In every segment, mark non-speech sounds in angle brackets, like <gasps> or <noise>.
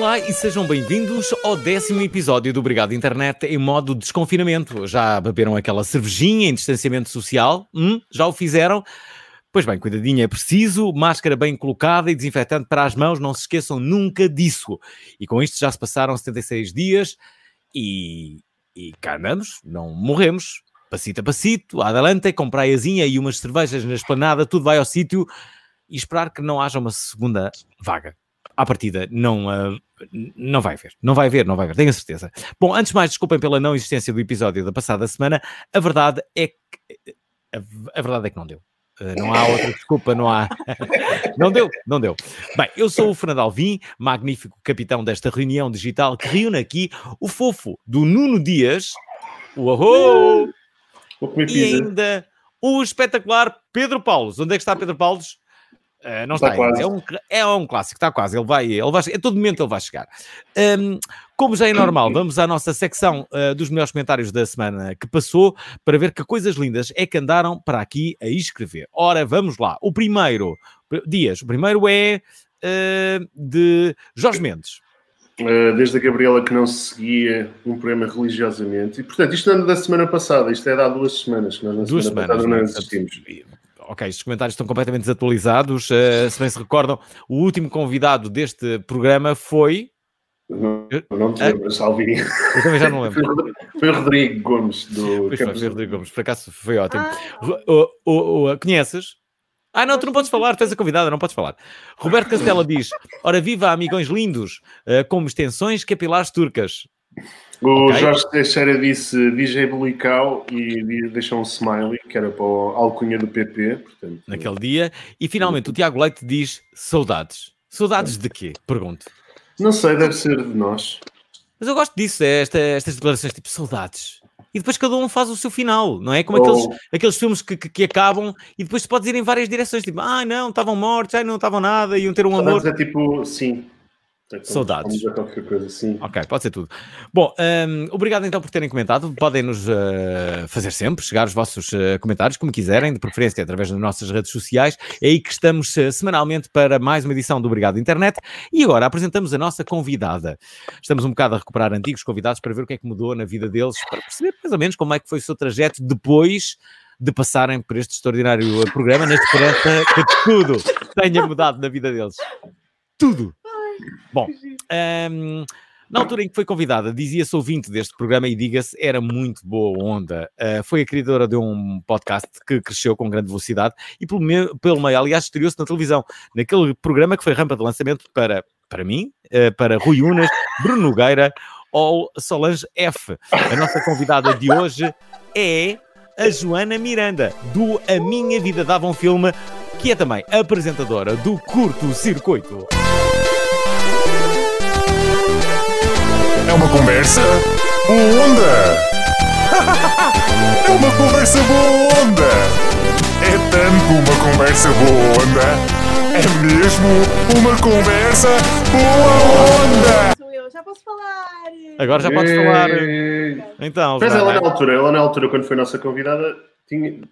Olá e sejam bem-vindos ao décimo episódio do Obrigado Internet em modo desconfinamento. Já beberam aquela cervejinha em distanciamento social? Hum? Já o fizeram? Pois bem, cuidadinho é preciso, máscara bem colocada e desinfetante para as mãos, não se esqueçam nunca disso. E com isto já se passaram 76 dias e, e cá andamos, não morremos. Passito a passito, adelante, com praiazinha e umas cervejas na esplanada, tudo vai ao sítio e esperar que não haja uma segunda vaga à partida não, uh, não vai haver, não vai haver, não vai haver, tenho a certeza. Bom, antes de mais, desculpem pela não existência do episódio da passada semana, a verdade é que a, a verdade é que não deu. Uh, não há outra desculpa, não há. <laughs> não deu, não deu. Bem, eu sou o Fernando Alvim, magnífico capitão desta reunião digital que reúne aqui o fofo do Nuno Dias, o Arro, e ainda o espetacular Pedro Paulos. Onde é que está Pedro Paulos? Uh, não está, está é, um, é um clássico, está quase. Ele vai, ele vai, a todo momento ele vai chegar. Um, como já é normal, <coughs> vamos à nossa secção uh, dos melhores comentários da semana que passou para ver que coisas lindas é que andaram para aqui a escrever. Ora, vamos lá. O primeiro, Dias, o primeiro é uh, de Jorge Mendes. desde a Gabriela que não se seguia um programa religiosamente. E, portanto, isto não é da semana passada, isto é de há duas semanas, que nós na duas semana semanas, passada não existimos ok, estes comentários estão completamente desatualizados. Uh, se bem se recordam, o último convidado deste programa foi. Não, não te lembro, Salvi. Eu também já não lembro. <laughs> foi o Rodrigo Gomes do. Pois foi, foi o Rodrigo Gomes, por acaso foi ótimo. Ah. O, o, o, conheces? Ah, não, tu não podes falar, tu és a convidada, não podes falar. Roberto Castela diz: Ora, viva amigões lindos, uh, como extensões capilares turcas. O okay. Jorge Teixeira disse DJ Bulicau e deixou um smiley, que era para o alcunha do PP. Portanto, Naquele dia. E finalmente o Tiago Leite diz saudades. Saudades de quê? Pergunto. Não sei, deve ser de nós. Mas eu gosto disso, é esta, estas declarações tipo saudades. E depois cada um faz o seu final, não é? Como aqueles, oh. aqueles filmes que, que, que, acabam e depois podes ir em várias direções, tipo, ah, não, estavam mortos, ai, não estavam nada, iam ter um amor. é tipo, sim, Saudades. Coisa assim. Ok, pode ser tudo. Bom, um, obrigado então por terem comentado. Podem nos uh, fazer sempre chegar os vossos uh, comentários, como quiserem, de preferência através das nossas redes sociais. É aí que estamos uh, semanalmente para mais uma edição do Obrigado Internet. E agora apresentamos a nossa convidada. Estamos um bocado a recuperar antigos convidados para ver o que é que mudou na vida deles, para perceber mais ou menos como é que foi o seu trajeto depois de passarem por este extraordinário programa, na esperança <laughs> que tudo tenha mudado na vida deles. Tudo. Bom, <laughs> um, na altura em que foi convidada, dizia-se ouvinte deste programa e diga-se, era muito boa onda. Uh, foi a criadora de um podcast que cresceu com grande velocidade e pelo meio, pelo meio aliás, estreou-se na televisão, naquele programa que foi rampa de lançamento para, para mim, uh, para Rui Unas, <laughs> Bruno Nogueira ou Solange F. A nossa convidada de hoje é a Joana Miranda, do A Minha Vida Dava um Filme, que é também apresentadora do Curto Circuito. É uma conversa boa onda. <laughs> é uma conversa boa onda. É tanto uma conversa boa onda. É mesmo uma conversa boa onda. Sou eu, já posso falar. Agora já podes falar. Então, Mas ela na altura, ela na altura, quando foi nossa convidada,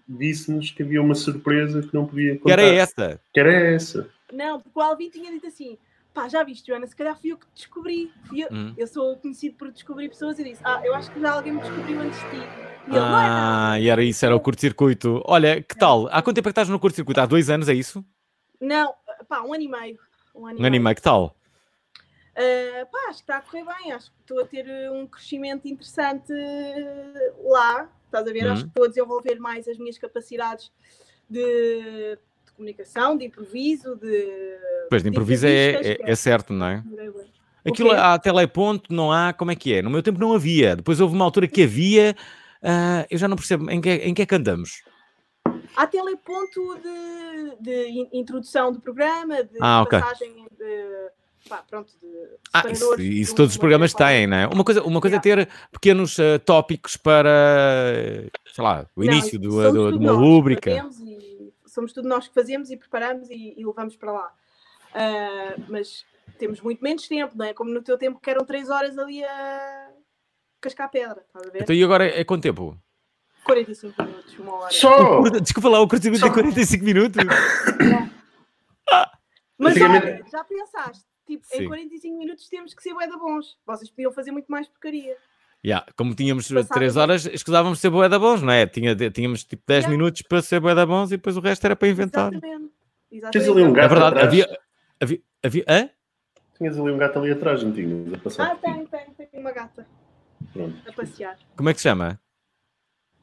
disse-nos que havia uma surpresa que não podia contar. Que era essa. Que era essa. Não, porque o Alvin tinha dito assim: pá, já viste, Joana, se calhar fui eu que descobri. Eu, hum. eu, sou conhecido por descobrir pessoas e disse, ah, eu acho que já alguém me descobriu antes de ti. E ele, ah, e era isso, era o curto-circuito. Olha, que tal? Há quanto tempo é que estás no curto-circuito? Há dois anos, é isso? Não, pá, um ano e meio. Um ano, um ano e meio, que tal? Uh, pá, acho que está a correr bem, acho que estou a ter eh, um crescimento interessante lá, estás a ver? Acho que estou a desenvolver mais as minhas capacidades de comunicação, de improviso, de. Pois, de improviso de é, é, é, certo, não é? Aquilo há teleponto, não há, como é que é? No meu tempo não havia, depois houve uma altura que havia, uh, eu já não percebo em que, em que é que andamos. Há teleponto de, de introdução do programa, de ah, okay. passagem de. Pá, pronto, de ah, isso, isso todos os programas têm, não é? Uma coisa, uma coisa é ter pequenos uh, tópicos para, sei lá, o início não, do, do, de uma rúbrica. E somos tudo nós que fazemos e preparamos e, e levamos para lá. Uh, mas temos muito menos tempo, não é? Como no teu tempo que eram 3 horas ali a cascar pedra, estás a ver? Então e agora é quanto tempo? 45 minutos, uma hora. Só! <laughs> Desculpa lá, o curto-circuito tem 45 minutos. <coughs> Mas olha, já pensaste, Tipo, Sim. em 45 minutos temos que ser bué da bons. Vocês podiam fazer muito mais porcaria. Yeah, Como tínhamos Passava 3 muito. horas, escusávamos de ser bué da bons, não é? Tinha, tínhamos tipo 10 Yeah. minutos para ser bué da bons e depois o resto era para inventar. Exatamente. Tens ali um Exatamente. gato É verdade, atrás. havia. havia, havia hã? Tinhas ali um gato ali atrás, não tinhas? A passar Ah, tem, tem, tem uma gata Pronto. a passear. Como é que se chama?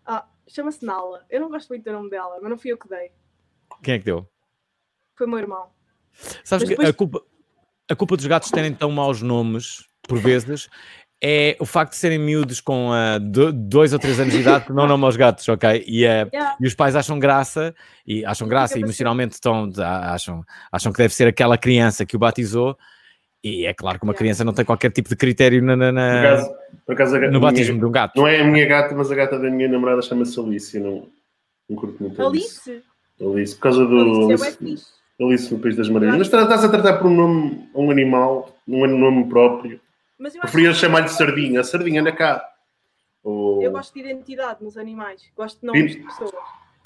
Ah, chama-se Nala. Eu não gosto muito do nome dela, mas não fui eu que dei. Quem é que deu? Foi o meu irmão. Sabes Mas que depois- a, culpa, a culpa dos gatos terem tão maus nomes, por vezes, é o facto de serem miúdos com do- dois ou três anos de idade que não nome aos gatos, ok? E, ah, Yeah. e os pais acham graça, e acham graça, e emocionalmente estão, ah, acham, acham que deve ser aquela criança que o batizou, e é claro que uma Yeah. criança não tem qualquer tipo de critério na, na- Por na- acaso, por acaso gata, no minha- batismo de um gato. Não é a minha gata, mas a gata da minha namorada chama-se Alice. Eu não, não curto muito Alice. Alice? Alice, por causa do Alice é Alice. Alice no País das Maravilhas. Mas estás a tratar por um nome, um animal, um nome próprio. Mas eu Preferia que- chamar-lhe Sardinha. Sardinha, anda cá. Ou Eu gosto de identidade nos animais. Gosto de nomes de pessoas.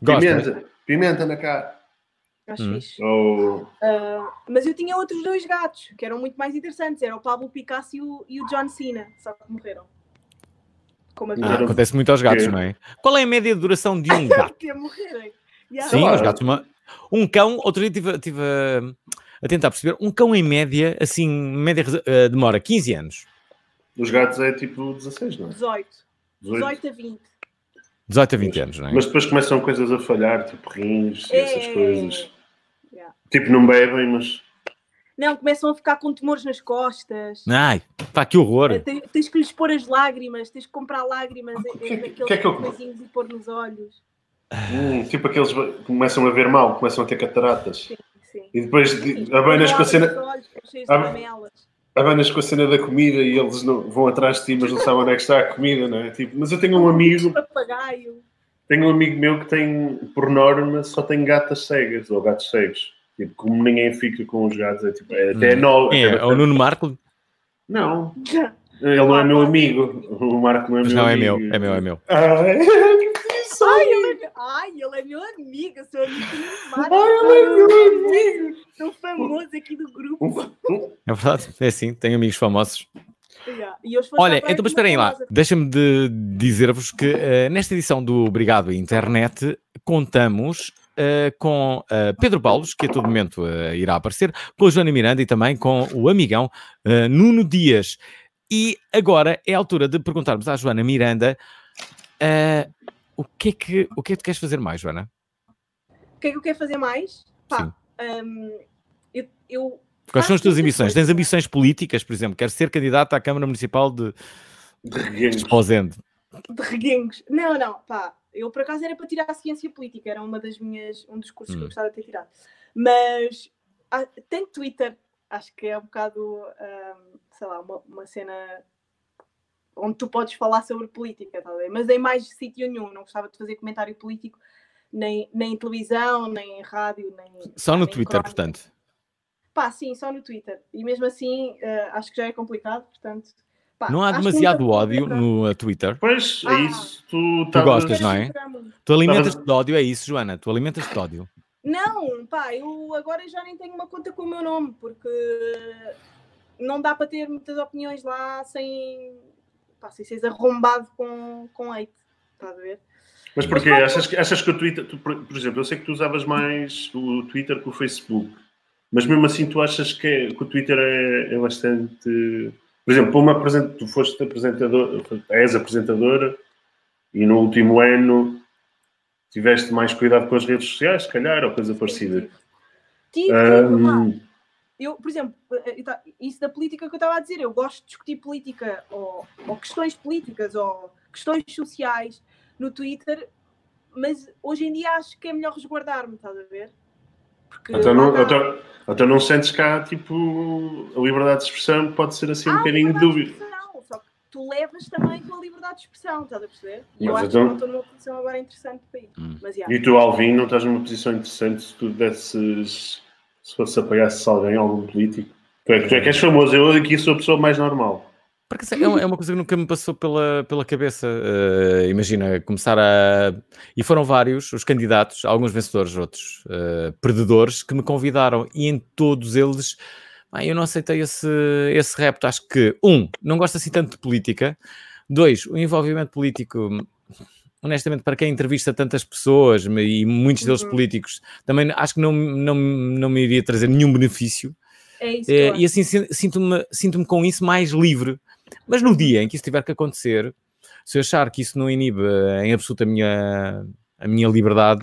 Gosta? Pimenta. Pimenta, anda cá. Acho Hum. fixe. Ou Ah, mas eu tinha outros dois gatos que eram muito mais interessantes. Era o Pablo Picasso e o, e o John Cena. Só que morreram. Ah, Era- acontece muito aos gatos, não é? Qual é a média de duração de um <laughs> gato? morrerem. Yeah. Sim, os gatos. Uma... Um cão, outro dia estive estive a, a tentar perceber, um cão em média, assim, em média eh, demora 15 anos, os gatos é tipo 16, não é? 18. 18. 18 a 20. 18 a 20 anos, não é? Mas depois começam coisas a falhar, tipo rins e essas É. coisas. Yeah. Tipo, não bebem, mas. Não, começam a ficar com tumores nas costas. Ai, pá, que horror! Eh, Tens, tens que lhes pôr as lágrimas, tens que comprar lágrimas que é que- naqueles que é que eu- coisinhos e pôr nos olhos. Hum, tipo aqueles que começam a ver mal, começam a ter cataratas. Sim, sim. E depois abanas com a cena. Abanas com a cena da comida e eles não, vão atrás de ti, mas não sabem onde é que está a comida, não é? Tipo, mas eu tenho um amigo, Papagaio. tenho um amigo meu que tem, por norma, só tem gatas cegas ou gatos cegos. Tipo, como ninguém fica com os gatos, é tipo, é, até é novo. É, é o Nuno Marco, Não, <laughs> ele não é meu amigo. O Marco não é mas meu não é amigo. meu, é meu, é meu. Ah, é? Ai, ele é, ele é meu amigo. Ai, ele é meu amigo. <laughs> Sou famoso aqui do grupo. É verdade, é assim, tenho amigos famosos. E Olha, então, mas esperem lá, deixa-me de dizer-vos que eh, nesta edição do Obrigado Internet contamos eh, com eh, Pedro Paulos, que a todo momento eh, irá aparecer, com a Joana Miranda e também com o amigão Nuno Dias. E agora é a altura de perguntarmos à Joana Miranda o, que é que, o que é que tu queres fazer mais, Joana? O que é que eu quero fazer mais? Pá, hum, eu, eu Quais são as tuas ambições? Tens ambições políticas, por exemplo? Queres ser candidata à Câmara Municipal de De reguengos. De reguengos. Não, não, pá. Eu por acaso era para tirar a ciência política, era uma das minhas, um dos cursos que Hum. eu gostava de ter tirado. Mas ah, tem Twitter, acho que é um bocado, hum, sei lá, uma, uma cena onde tu podes falar sobre política, tá mas em mais sítio nenhum, não gostava de fazer comentário político nem, nem em televisão, nem em rádio, nem. Só no nem em Twitter, crónica. portanto. Pá, sim, só no Twitter. E mesmo assim, eh, acho que já é complicado, portanto. pá, Não há demasiado ódio no uh, Twitter. Pois, é Ah. isso. Tu, estavas- gostas, não é? Tu alimentas-te de ódio, é isso, Joana? Tu alimentas-te de ódio. Não, pá, eu agora já nem tenho uma conta com o meu nome, porque não dá para ter muitas opiniões lá sem, pá, sem seres arrombado com, com hate. Estás a ver? Mas porquê? Mas Achas que, achas que o Twitter, tu, por, por exemplo, eu sei que tu usavas mais o Twitter que o Facebook, mas mesmo assim tu achas que, é- que o Twitter é, é bastante. Por exemplo, uma apresent... tu foste apresentador, és apresentadora e no último ano tiveste mais cuidado com as redes sociais, se calhar, ou coisa parecida. Tive. Ahm, eu, por exemplo, eh, eu ta- isso da política que eu estava a dizer, eu gosto de discutir política ou, ou questões políticas ou questões sociais no Twitter, mas hoje em dia acho que é melhor resguardar-me, estás a ver? Porque então, não, então, então não sentes cá, tipo, a liberdade de expressão pode ser assim um Há bocadinho de dúvida. expressão, Só que tu levas também com a liberdade de expressão, estás a perceber? E eu Mas acho então- que não estou numa posição agora interessante para ir. Hum. Mas, já. E tu, Alvin, não estás numa posição interessante se tu desses. Se fosse apoiasse alguém, algum político. Tu é, tu é que és famoso, eu aqui sou a pessoa mais normal. Porque é uma, é uma coisa que nunca me passou pela, pela cabeça. eh, imagina, começar a. E foram vários os candidatos, alguns vencedores, outros eh, perdedores, que me convidaram. E em todos eles Ah, eu não aceitei esse, esse repto. Acho que, um, não gosto assim tanto de política. Dois, o envolvimento político, honestamente, para quem entrevista tantas pessoas e muitos deles Uhum. políticos, também acho que não, não, não me iria trazer nenhum benefício. É isso acho. e assim si- sinto-me sinto com isso mais livre. Mas no dia em que isso tiver que acontecer, se eu achar que isso não inibe em absoluto a minha, a minha liberdade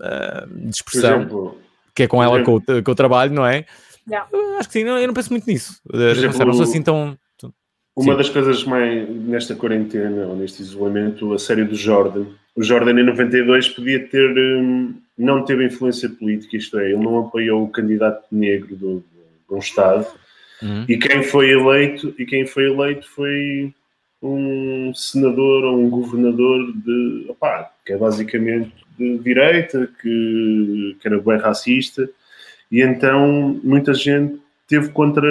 eh, de expressão, exemplo, que é com ela que eu, que eu trabalho, não é? Yeah. Acho que sim, eu não penso muito nisso. Exemplo, não sou assim tão. Uma Sim. das coisas mais nesta quarentena ou neste isolamento, a série do Jordan. O Jordan em 92 podia ter hum, não teve influência política, isto é, ele não apoiou o candidato negro do, de um estado Uhum. e quem foi eleito e quem foi eleito foi um senador ou um governador de opá, que é basicamente de direita, que, que era bem racista, e então muita gente teve contra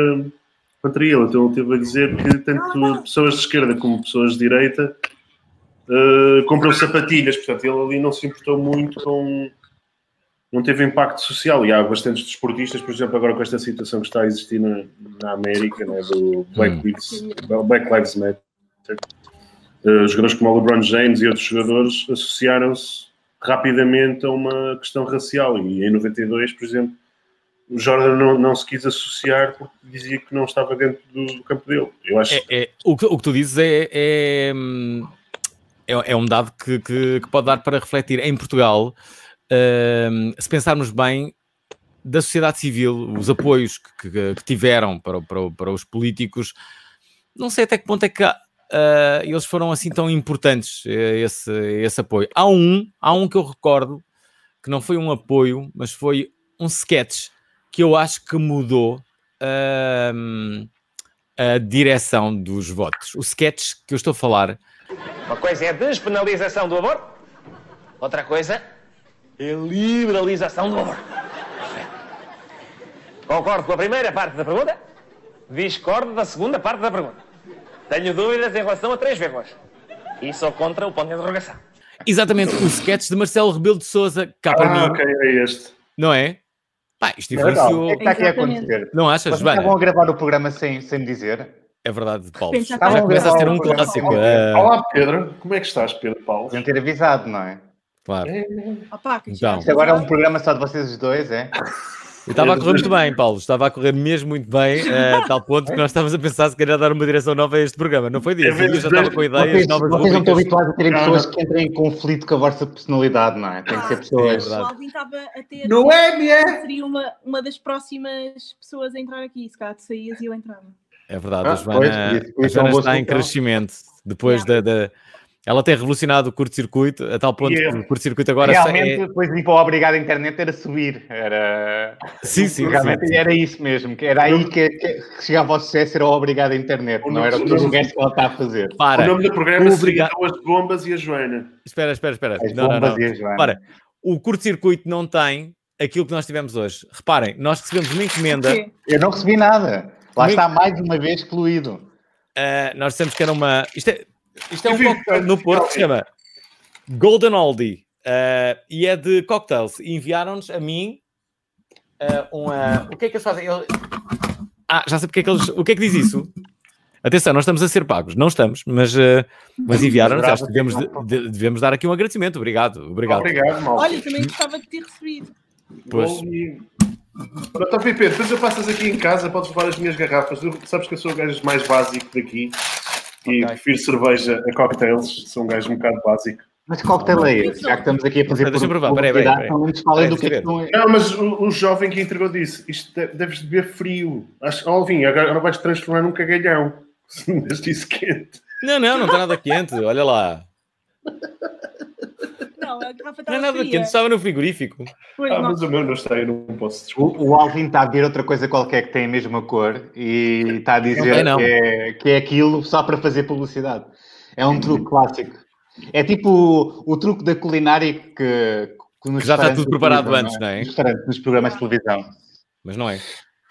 contra ele. Então ele teve a dizer que tanto pessoas de esquerda como pessoas de direita eh, compram sapatilhas. Portanto, ele ali não se importou muito com. Não teve impacto social. E há bastantes desportistas, por exemplo, agora com esta situação que está a existir na, na América, né, do Black, Hum. Lives, Black Lives Matter. eh, jogadores como o LeBron James e outros jogadores associaram-se rapidamente a uma questão racial. E em 92, por exemplo, o Jordan não, não se quis associar porque dizia que não estava dentro do, campo dele. Eu acho É- é- o, que, o que tu dizes é, é, é, é um dado que, que- que pode dar para refletir. Em Portugal, hum, se pensarmos bem, da sociedade civil, os apoios que, que- tiveram para, para, para os políticos, não sei até que ponto é que ah, eles foram assim tão importantes, eh, esse, esse apoio. Há um, há um que eu recordo que não foi um apoio, mas foi um sketch que eu acho que mudou hum, a direção dos votos. O sketch que eu estou a falar Uma coisa é a despenalização do aborto, outra coisa é a liberalização do aborto. Concordo com a primeira parte da pergunta, discordo da segunda parte da pergunta. Tenho dúvidas em relação a três vírgulas. E sou contra o ponto de interrogação. exatamente o sketch de Marcelo Rebelo de Souza, cá para Ah, mim, ok, é este. não é? Pá, isto É verdade. O influenciou. que é que está aqui a acontecer? Não achas, Joana? estavam a gravar o programa sem, sem me dizer? É verdade, Paulo. já Já, estavam a começa a ser um o clássico. sem ah, Olá, Pedro. Como é que estás, Pedro Paulo? Podiam ter avisado, não é? claro. Opá, que Então. Isto agora é um programa só de vocês os dois, é? <laughs> Eu estava a correr muito bem, Paulo. Estava a correr mesmo muito bem, a tal ponto que nós estávamos a pensar se queria dar uma direção nova a este programa. Não foi disso. É Eu já estava com ideias Vocês, novas vocês não estão habituados a terem pessoas que entrem em conflito com a vossa personalidade, não é? Tem que ser Ah, pessoas. verdade. O Alvin estava a ter. Não é? Seria uma, uma das próximas pessoas a entrar aqui. Se calhar tu saías e eu entrava. É verdade, a Ah, Joana, pois, isso- a isso é Joana está em crescimento depois da, da- Ela tem revolucionado o curto-circuito a tal ponto que o curto-circuito agora Realmente, é... depois de ir para o Obrigado à Internet era subir. Era... Sim, sim, Realmente sim. era isso mesmo. Que era aí que, que chegava ao sucesso, era o Obrigado à Internet. O Não era tudo o resto que ela está a fazer. O Para, nome do programa Obrigado. seria As Bombas e a Joana. espera, espera, espera. As Não, não, bombas não. e a Joana. Para, o curto-circuito não tem aquilo que nós tivemos hoje. Reparem, nós recebemos uma encomenda, O quê? Eu não recebi nada. Lá está mais uma vez excluído. ah, nós dissemos que era uma... Isto é, isto é um Eu cocktail no Porto que se chama Golden Oldie ah, e é de cocktails. Enviaram-nos a mim ah, uma... O que é que eles fazem? Eles- Ah, já sei porque é que eles... O que é que diz isso? Atenção, nós estamos a ser pagos, não estamos, mas, ah, mas enviaram-nos, acho que devemos, de- devemos dar aqui um agradecimento. Obrigado, obrigado. Obrigado, mal. Olha, também gostava de ter recebido. Pois. Então, Pipe, depois eu passas aqui em casa, podes levar as minhas garrafas. Tu sabes que eu sou o gajo mais básico daqui e prefiro cerveja a cocktails. Sou um gajo um bocado básico. Mas que cocktail é esse? Já que estamos aqui a fazer Deixa-me provar, peraí, peraí, publicidade, peraí. pelo menos falem do que é que. Não, mas o, o jovem que entregou disse: Isto de- deves beber frio. Acho, oh, Alvin, agora, vais transformar num cagalhão. <laughs> Se me isso quente. Não, não, não está nada quente, olha lá. <laughs> Não, a garrafa Não estava é nada quente, estava no frigorífico. Pois Ah, mas o meu não está, eu não posso. O, o Alvin está a ver outra coisa qualquer que tem a mesma cor e está a dizer Não, não. Que, é, que é aquilo só para fazer publicidade. É um truque clássico. É tipo o, o truque da culinária que, que, já está tudo preparado antes, não é? Nos nos programas de televisão. Mas não é.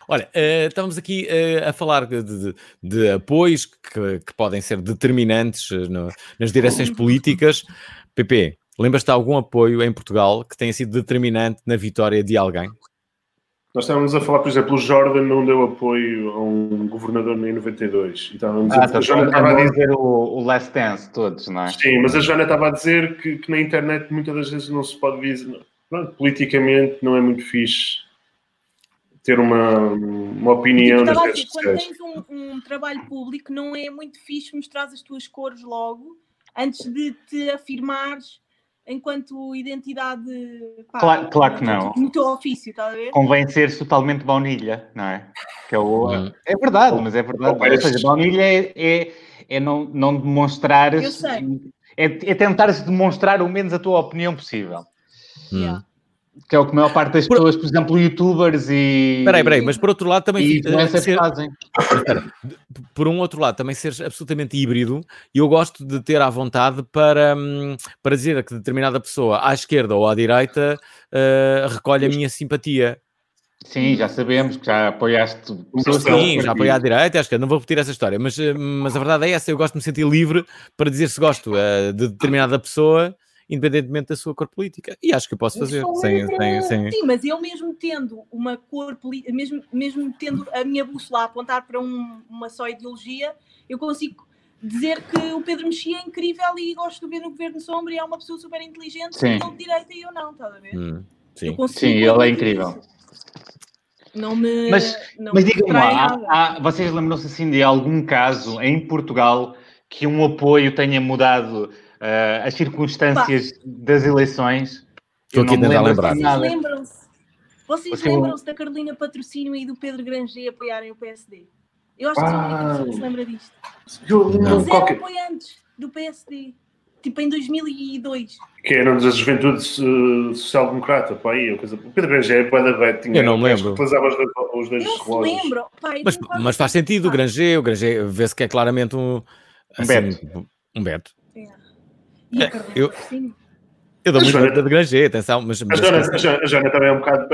Olha, eh, estávamos aqui eh, a falar de, de- de apoios que, que podem ser determinantes eh, no- nas direções políticas. PP, lembras-te de algum apoio em Portugal que tenha sido determinante na vitória de alguém? Nós estávamos a falar, por exemplo, o Jordan não deu apoio a um governador em 92. E estávamos Ah, a, a então, Joana estava estava a dizer, o, o Last Dance, todos, não é? sim, mas a Joana estava a dizer que, que na internet muitas das vezes não se pode dizer. Pronto, politicamente não é muito fixe ter uma, uma opinião Tipo, nas estava a redes dizer, quando tens um, um trabalho público, não é muito fixe mostrar as tuas cores logo, antes de te afirmares enquanto identidade. pá, Claro- claro que não. No teu ofício, estás a ver? Convém ser totalmente baunilha, não é? Que é, o, Hum. é verdade, mas é verdade. Ou seja, baunilha é, é, é não, não sei. É, é tentares demonstrar o menos a tua opinião possível. Hum. Yeah. Que é o que a maior parte das Por- pessoas, por exemplo, youtubers e. Espera aí, espera aí, mas por outro lado também E influencers ser- fazem. Por um outro lado, também seres absolutamente híbrido, e eu gosto de ter à vontade para, hum, para dizer que determinada pessoa à esquerda ou à direita eh, recolhe a minha simpatia. Sim, já sabemos que já apoiaste pessoas Sim, Sim, já apoiei à direita, acho que não vou repetir essa história, mas, eh, mas a verdade é essa, eu gosto de me sentir livre para dizer se gosto eh, de determinada pessoa, independentemente da sua cor política. E acho que eu posso fazer, sem, sem, sem... Sim, mas eu mesmo tendo uma cor, poli- mesmo, mesmo tendo a minha bússola a apontar para um- uma só ideologia, eu consigo dizer que o Pedro Mexia é incrível e gosto de ver no Governo Sombra e é uma pessoa super inteligente, Sim. e ele de direita e eu não, estás a ver? Hum, Eu sim. Sim, ele é incrível. isso. Não me. Mas- não Mas distrai lá, há- há- vocês lembram-se assim de algum caso em Portugal que um apoio tenha mudado ah, as circunstâncias das eleições? Estou Eu aqui a tentar lembro lembrar. Vocês nada. lembram-se? Vocês Você- lembram-se da Carolina Patrocínio e do Pedro Granger apoiarem o PSD? Eu acho que só a única que se lembra disto. Eu, Não. Eles eram qualquer, apoiantes do PSD. Tipo em 2002. que eram da juventude eh, social-democrata, pá, aí, coisa. O Pedro Granger é da Beto, tinha Eu não me um lembro. os dois, os relógios. lembram. Pá, eu Mas, mas faz sentido, o certeza. Granger, o Granger vê-se que é claramente um... assim, Beto. Um Beto. E É, a eu-? Eu dou Mas muito Joana- de Granger, atenção, mas... A mas Joana, a Joana- a Joana também é um bocado.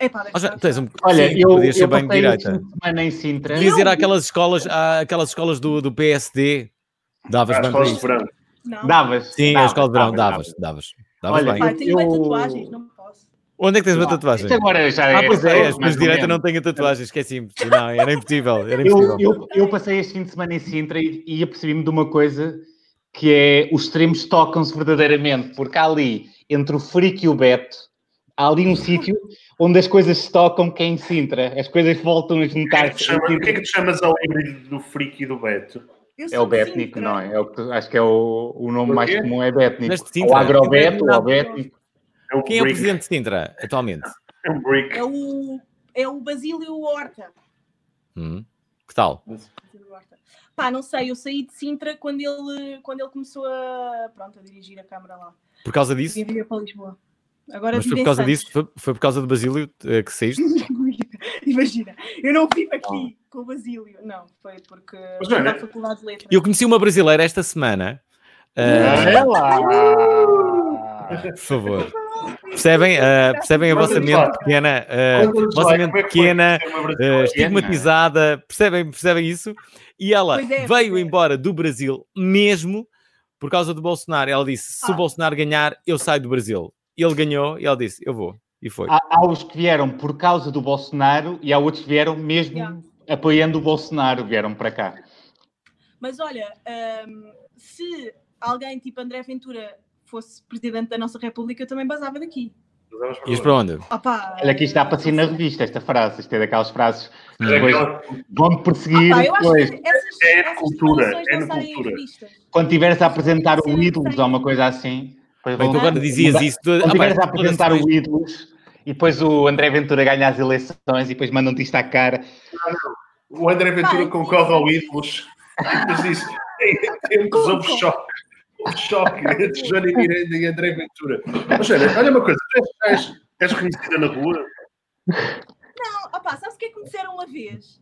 Epá, já- tens um, Olha, sim, eu, podias ser eu bem direita. em Sintra. Devias ir àquelas escolas, àquelas escolas do, do PSD. Davas Ah, bem para escolas de isso. verão. Não. Davas. Sim, a davas, escola de verão, davas, davas, davas. Olha, bem. Eu tenho Eu- tatuagens, não posso. Onde é que tens uma davas. tatuagem? Isto agora já Ah, pois é, mais as ou pessoas de direita não têm tatuagens, esqueci-me. Não, era impossível, era Eu, impossível. eu, eu passei este fim de semana em Sintra e, e apercebi-me de uma coisa que é os extremos tocam-se verdadeiramente, porque há ali, entre o Frick e o Beto, há ali um sítio onde as coisas se tocam que é em Sintra. As coisas voltam a O que, é que juntar-se. o que é que tu chamas ao híbrido do Friki e do Beto? É o Bétnico, Sintra. não é? é o que, acho que é o, o nome mais comum, é Bétnico. Mas de Sintra, O agrobeto, não. o Bétnico. É um Quem é o presidente de Sintra, atualmente? É um brick. É o, é o Basílio Horta. Hum, Que tal? Horta. Pá, não sei, eu saí de Sintra quando ele, quando ele começou a, pronto, a dirigir a Câmara lá. Por causa disso? Viver para Lisboa. Agora Mas foi por causa disso? Foi, foi por causa do Basílio eh, que saíste? <laughs> Imagina, eu não vivo aqui com o Basílio. Não, foi porque Mas, fui Joana, à Faculdade de Letras. Eu conheci uma brasileira esta semana. eh, É lá! por favor. Percebem, eh, percebem a vossa mente pequena, Conta-nos vossa mente é foi pequena, brasileira? estigmatizada, percebem, percebem isso? E ela é, veio é. embora do Brasil mesmo por causa do Bolsonaro. Ela disse: se o Ah. Bolsonaro ganhar, eu saio do Brasil. Ele ganhou e ela disse: eu vou. E foi. Há, há os que vieram por causa do Bolsonaro e há outros que vieram mesmo Yeah. apoiando o Bolsonaro, vieram para cá. Mas olha, hum, se alguém tipo André Ventura fosse presidente da nossa República, eu também basava daqui. Ias para onde? Opá, Olha, aqui está para si na revista esta frase, isto é daquelas frases que É depois vão-te perseguir acho depois. que essas, É cultura, é não cultura. Quando estiveres a apresentar o ídolos ou uma coisa assim, Bem, vão- tu agora dizias mudar- isso. Tu, Quando ah, pá, estiveres a apresentar o ídolos e depois o André Ventura ganha as eleições e depois mandam-te isto à cara. O André Ventura Vai. concorre ao ídolos. <laughs> Depois disse: temos houve choque. Houve choque entre Joana Miranda e André Ventura. Mas, Joana, olha uma coisa: tu és, és, és reconhecida na rua? Não, opá, sabes o que é que me disseram uma vez?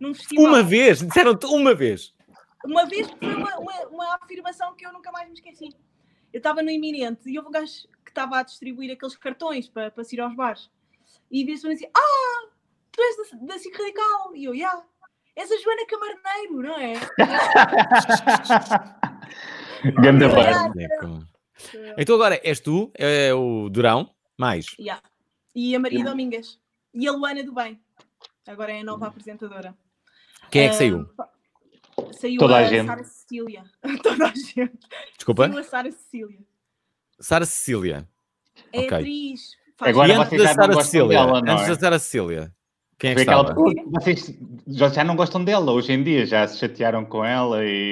Num festival. Uma vez, disseram-te uma vez. Uma vez foi uma, uma, uma afirmação que eu nunca mais me esqueci. Eu estava no iminente e houve um gajo que estava a distribuir aqueles cartões para, para se ir aos bares. E vez me assim: Ah, tu és da, da SIC Radical. E eu, já. És a Joana Camarneiro, não é? <laughs> <laughs> Ganda Yeah. É Então agora és tu, é o Durão, mais. Já. E a Maria E- Domingas. E a Luana do Bem. Agora é a nova apresentadora. Quem é que Ah, saiu? Saiu Toda a a, gente. Sara Cecília. <laughs> Toda a gente. Desculpa? Saiu a Sara Cecília. Sara Cecília. É Ok. atriz. Agora e antes vocês da Sara Cecília? dela, antes é? da Sara Cecília. Quem é que Foi aquela estava? vocês já, já não gostam dela hoje em dia, já se chatearam com ela e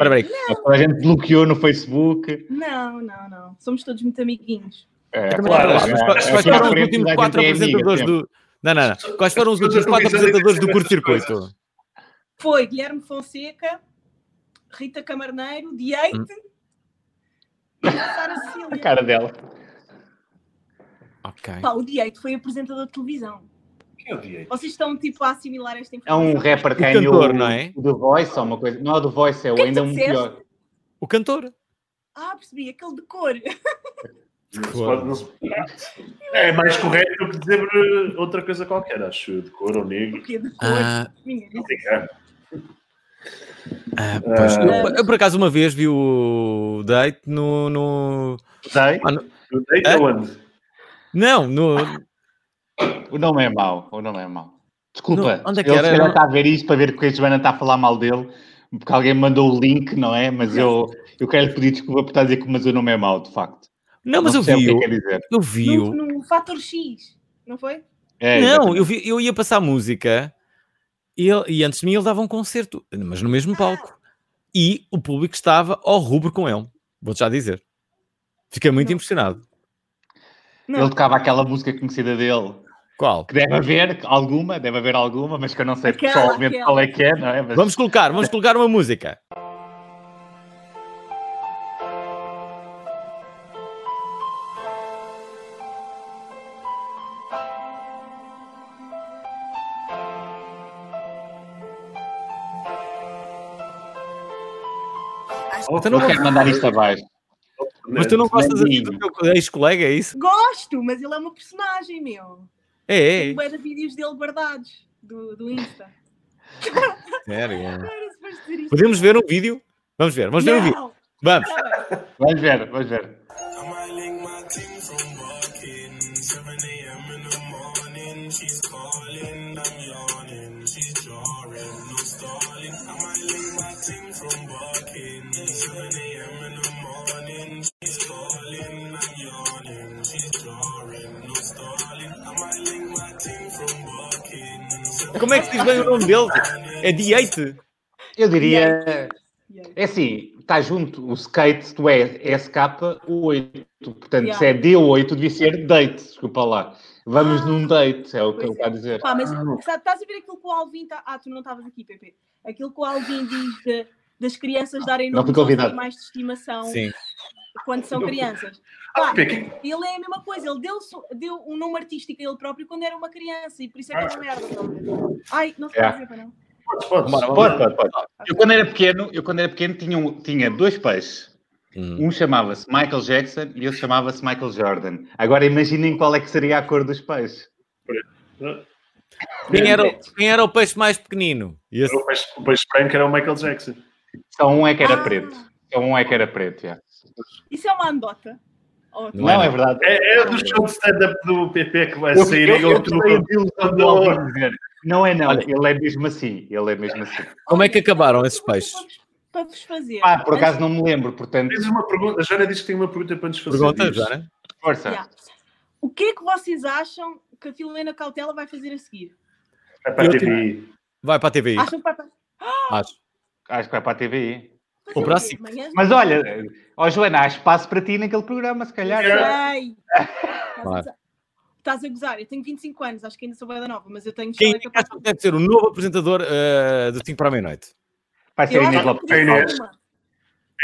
a gente bloqueou no Facebook. Não, não, não. Somos todos muito amiguinhos. É, Claro, é é, quais- é quais foram os últimos a quatro apresentadores do. Não, não, não. Quais foram os últimos quatro apresentadores do curto-circuito? Foi Guilherme Fonseca, Rita Camarneiro, Dieite Hum. e a Sara A Cecília. cara dela. Ok. Pá, o Dieite foi apresentador de televisão. Odiei. Vocês estão tipo a assimilar esta É informação. um rapper que O ganhou cantor, não é? o The Voice ou uma coisa. Não é o The Voice, é o é ainda um pior. O cantor. Ah, percebi, aquele de cor. É mais correto do que dizer eh, outra coisa qualquer, acho. De cor ou negro. Porque de cor. Ah, ah, pois, Ah. eu, eu, por acaso uma vez vi o date no. no... Sei? Ah, no- No date É? aonde? Não, no. O nome é mau, o nome é mau. Desculpa, Não, onde é que ele era? está a ver isto para ver que a Joana está a falar mal dele, porque alguém me mandou o link, não é? Mas eu, eu quero lhe pedir desculpa por estar a dizer que mas o nome é mau, de facto. Não, mas não eu vi. o que é dizer. Eu vi. no, no Fator X, não foi? É, Não, eu, vi, eu ia passar música e, ele- e antes de mim ele dava um concerto, mas no mesmo palco. E o público estava ao rubro com ele. Vou-te já dizer. Fiquei muito Não. impressionado. Não. Ele tocava aquela música conhecida dele, Qual? que deve haver alguma, deve haver alguma, mas que eu não sei Aquela, pessoalmente aquela. qual é que é, não é? Mas Vamos colocar, vamos colocar uma música. Então não eu quero mandar isto abaixo. Mas tu não gostas do teu ex-colega, é isso? Gosto, mas ele é uma personagem, meu. É, é, bué de vídeos dele guardados do, do Insta. sério. Isto. Podemos ver um vídeo? Vamos ver, vamos ver um vídeo. Vamos. Vamos ver, vamos ver. Como é que se diz bem o nome dele? É D8? Eu diria. É assim, está junto o skate do SK8, portanto, Yeah. se é D8, devia ser date, desculpa lá. Vamos num date, é o que Pois eu quero dizer. Pá, mas sabe, estás a ver aquilo que o Alvin está. Ah, tu não estavas aqui, Pepe. Aquilo que o Alvin diz de- das crianças darem nomes aos animais de estimação Sim. Quando são crianças. Ah, Pá, porque é ele é a mesma coisa, ele deu, deu um nome artístico a ele próprio quando era uma criança e por isso é que é uma merda. estás a ver? Ai, não se É. pode dizer para não. Pode, pode, pode. Eu quando era pequeno, eu quando era pequeno tinha, um- tinha dois peixes. Hum. Um chamava-se Michael Jackson e outro chamava-se Michael Jordan. Agora imaginem qual é que seria a cor dos peixes. Quem era, o- quem era o peixe mais pequenino? Esse. O peixe, o peixe branco era o Michael Jackson. Só um é que era Ah. preto. Só um é que era preto, já. Isso é uma andota. Oh, Não Não, é, é, verdade. É, é do show de stand-up do PP que vai Eu, sair eu, em eu outubro. Não é não, Olha. ele é mesmo assim. Ele é mesmo assim. Como é que acabaram esses peixes? Para vos fazer. Ah, por acaso não me lembro, portanto, Tens uma pergunta. A Joana diz que tem uma pergunta para nos fazer. Pergunta, Diz. Joana? força. Yeah. O que é que vocês acham que a Filomena Cautela vai fazer a seguir? É para a TVI. Vai para a TVI, Acham que vai para... <gasps> acho. Acho que vai para a TVI. SIC. Manhãs- Mas olha, ó Joana, há espaço para ti naquele programa, se calhar. Claro. Estás a gozar, eu tenho 25 anos, acho que ainda sou da nova, mas eu tenho Quem acha que deve ser o novo apresentador eh, do 5 para a meia-noite? Vai ser Inês Lopes. Inês.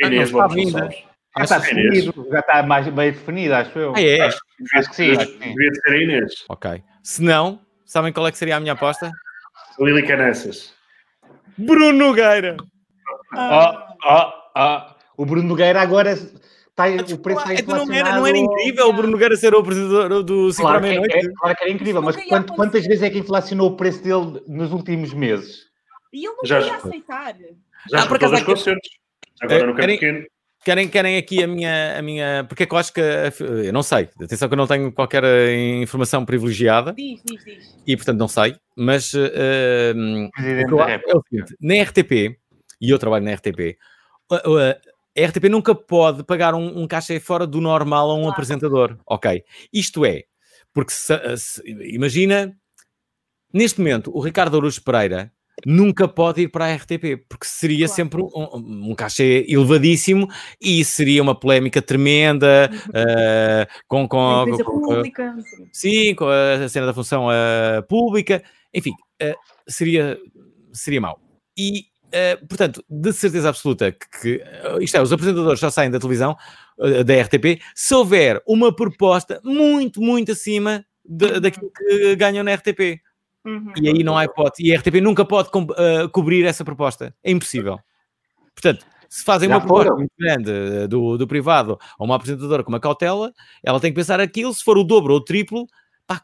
Inês Ah, Lopes está. Já está Achas- Inês? definido, já está mais bem definido, acho eu. Ah, é? Acho acho que sim. Devia ser a Inês. Ok. Se não, sabem qual é que seria a minha aposta? Lili Canessas. Bruno Nogueira! Ah, Ó, ó, ó. O Bruno Nogueira agora está, o preço está Então não, era, não era incrível o Bruno Nogueira ser o apresentador do 5 para a Claro que, é, é- claro que era incrível, mas quant- quantas vezes é que inflacionou o preço dele nos últimos meses? E ele não Já- queria aceitar. Já Ah, por acaso dos aquele- concertos. Agora É, no campo pequeno. Querem, querem aqui a minha, a minha. Porque é que eu acho que. Eu não sei. Atenção que eu não tenho qualquer eh, informação privilegiada Diz, diz, diz. e, portanto, não sei. Mas o Presidente que da República. é o seguinte: na RTP, e eu trabalho na RTP, a, a- a RTP nunca pode pagar um, um cachê fora do normal a um Claro. apresentador. Ok. Isto é, porque se- se- imagina, neste momento, o Ricardo Aruz Pereira nunca pode ir para a RTP, porque seria Claro. sempre um, um cachê elevadíssimo e seria uma polémica tremenda eh, com, com, Uma empresa com- pública. sim. Sim, com a cena da função eh, pública, enfim, seria, seria mau. E, eh, portanto, de certeza absoluta que, que, eh, isto é, os apresentadores já saem da televisão, eh, da RTP, se houver uma proposta muito, muito acima de- daquilo que ganham na RTP. Uhum. E aí não há hipótese. E a RTP nunca pode com- eh, cobrir essa proposta. É impossível. Portanto, se fazem Já uma proposta foram. muito grande do, do privado a uma apresentadora com uma cautela, ela tem que pensar aquilo, se for o dobro ou o triplo, pá,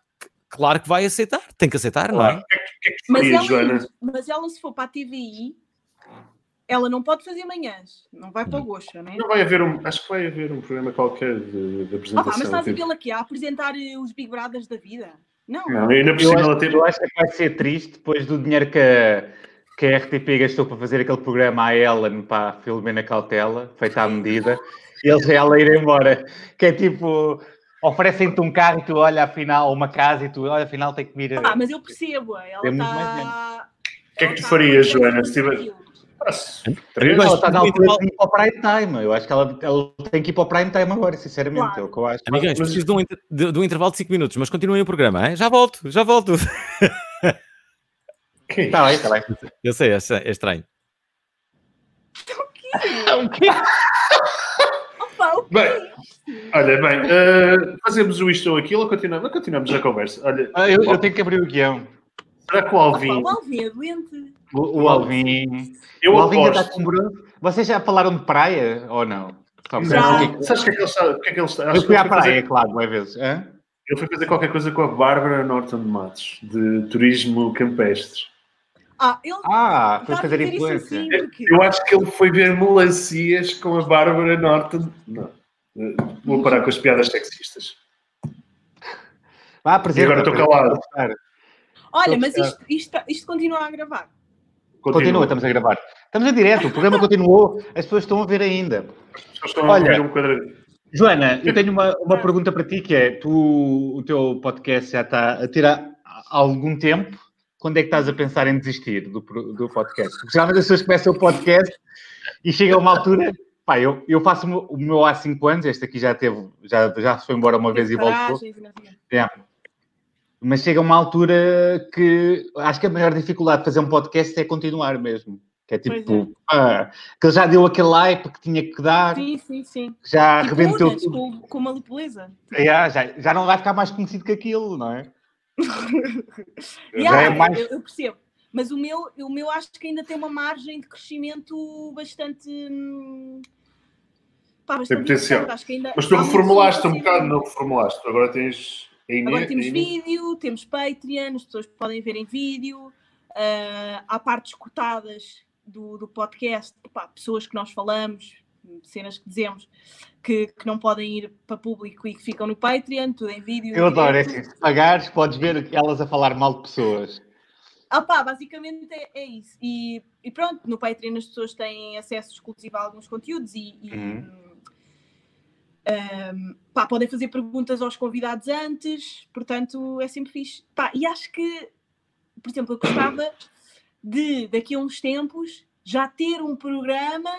claro que vai aceitar. Tem que aceitar, não é? É é Mas ela, mas ela, se for para a TVI, ela não pode fazer manhãs. Não vai para o Goxa, né? Não vai haver um. Acho que vai haver um programa qualquer de, de apresentação. mas estás a tipo- vê-la aqui a apresentar eh, os Big Brothers da vida? Não. Não, ainda por Eu cima ela acho, teve. eu acho que vai ser triste depois do dinheiro que a, que a RTP gastou para fazer aquele programa à Ellen para a Filomena Cautela, feita à medida, e eles ela ir embora. Que é tipo, oferecem-te um carro e tu olha afinal, uma casa e tu olha afinal tem que vir. Ah, mas eu percebo. Ela está. O que é que tu farias, Joana, se tiver- Ah, Ela está na altura de ir para o prime time. Eu acho que ela, ela tem que ir para o prime time agora, sinceramente. Claro. É o que eu acho. Amigões, mas- preciso de um, de, de um intervalo de 5 minutos, mas continuem o programa, hein? já volto, já volto. <laughs> É Está bem, está bem. Eu sei, é, é estranho. <laughs> Opa, o quê? Bem, olha, bem, eh, fazemos o isto ou aquilo ou continuamos, continuamos a conversa. Olha, Ah, Eu, eu tenho que abrir o guião. será que o Alvin. o Alvin é doente. O, o Alvin. Eu o Alvin já está com. Vocês já falaram de praia ou não? Só Já. que é que- Sabes o que é que ele está? O que é que ele está? Acho Eu fui ele à foi fazer- praia, claro, duas vezes. Hã? Ele foi fazer qualquer coisa com a Bárbara Norton de Matos, de turismo campestre. Ah, ele Ah, foi fazer influência. assim porque. Eu acho que ele foi ver melancias com a Bárbara Norton. Não. Eh, Vou parar com as piadas sexistas. Vá, apresenta. E agora estou calado. Olha, mas isto, isto, isto continua a gravar. Continua, estamos a gravar. Estamos em direto, o programa continuou, as pessoas estão a ver ainda. As pessoas estão Olha. a ver um quadradinho. Joana, eu tenho uma, uma pergunta para ti, que é, tu, o teu podcast já está a tirar há algum tempo, quando é que estás a pensar em desistir do, do podcast? Porque geralmente as pessoas começam o podcast e chega a uma altura, pá, eu, eu faço o meu, há 5 anos, este aqui já teve, já, já foi embora uma vez e voltou. E. É. Mas chega uma altura que acho que a maior dificuldade de fazer um podcast é continuar mesmo. Que é tipo, ah, que ele já deu aquele hype que tinha que dar, Sim, sim, sim. já Tipo arrebentou Unas, tudo. com, com uma beleza. Já, já, já não vai ficar mais conhecido que aquilo, não é? <laughs> Yeah, é mais- eu, eu percebo. Mas o meu, o meu acho que ainda tem uma margem de crescimento bastante. hum, Pá, bastante potencial. interessante. Acho que ainda Mas tu reformulaste um potencial. bocado, não reformulaste. Agora tens. Agora temos vídeo, temos Patreon, as pessoas podem ver em vídeo, ah, há partes cortadas do, do podcast, pessoas que nós falamos, cenas que dizemos que, que não podem ir para público e que ficam no Patreon, tudo em vídeo. Eu adoro, é assim, se pagares, podes ver elas a falar mal de pessoas. Ah pá, basicamente é, é isso. E, e pronto, no Patreon as pessoas têm acesso exclusivo a alguns conteúdos e, e, Uhum. Um, pá, podem fazer perguntas aos convidados antes, portanto é sempre fixe. Pá, e acho que, por exemplo, eu gostava de daqui a uns tempos já ter um programa,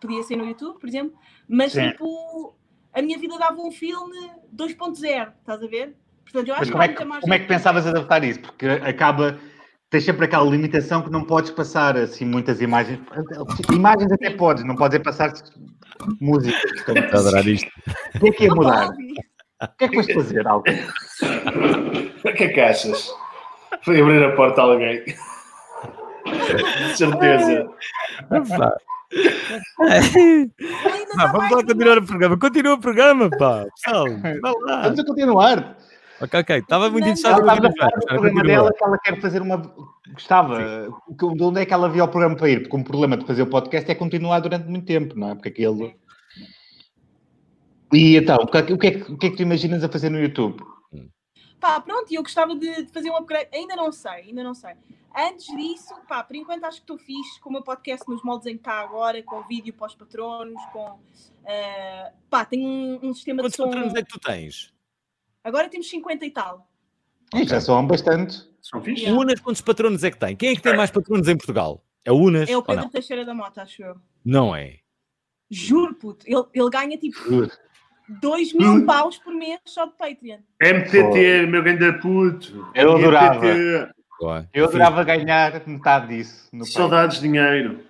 podia ser no YouTube, por exemplo, mas Sim. tipo, a minha vida dava um filme 2.0, estás a ver? Portanto, eu acho Mas que como é, que, margem como é que pensavas adaptar isso? Porque acaba, tens sempre aquela limitação que não podes passar assim muitas imagens. Imagens até podes, não podes é passar música. Estou a adorar isto. o que é que ia mudar? O que é que vais fazer, algo? O que é que achas? Foi abrir a porta a alguém. Certeza. Ah, vamos lá continuar o programa. Continua o programa, pá. Pessoal. Vamos a continuar. Ok, ok. Estava muito interessado Ela estava a o falar do Joana. programa dela que ela quer fazer uma. Gostava. Que- De onde é que ela via o programa para ir? Porque um problema de fazer o podcast é continuar durante muito tempo, não é? Porque aquilo. E então, o que, é que- o que é que, o que é que tu imaginas a fazer no YouTube? Pá, pronto, e eu gostava de, de fazer um upgrade. Ainda não sei, ainda não sei. Antes disso, pá, por enquanto acho que estou fixe com o meu podcast nos moldes em que está agora, com vídeo para os patronos, com. eh, pá, tenho um, um sistema Quantos de som. patronos é que tu tens? Agora temos 50 e tal. Ih, Já são bastante. São fixe? Yeah. Unas, quantos patronos é que tem? Quem é que tem mais patronos em Portugal? É o Unas É o Pedro? Teixeira da Mota, acho eu. Não é. Juro, puto. Ele, ele ganha tipo Juro. 2 mil paus por mês só de Patreon. MTT, meu grande puto. Eu adorava. MTT, Boa. Eu adorava ganhar metade disso. No. Saudades de dinheiro.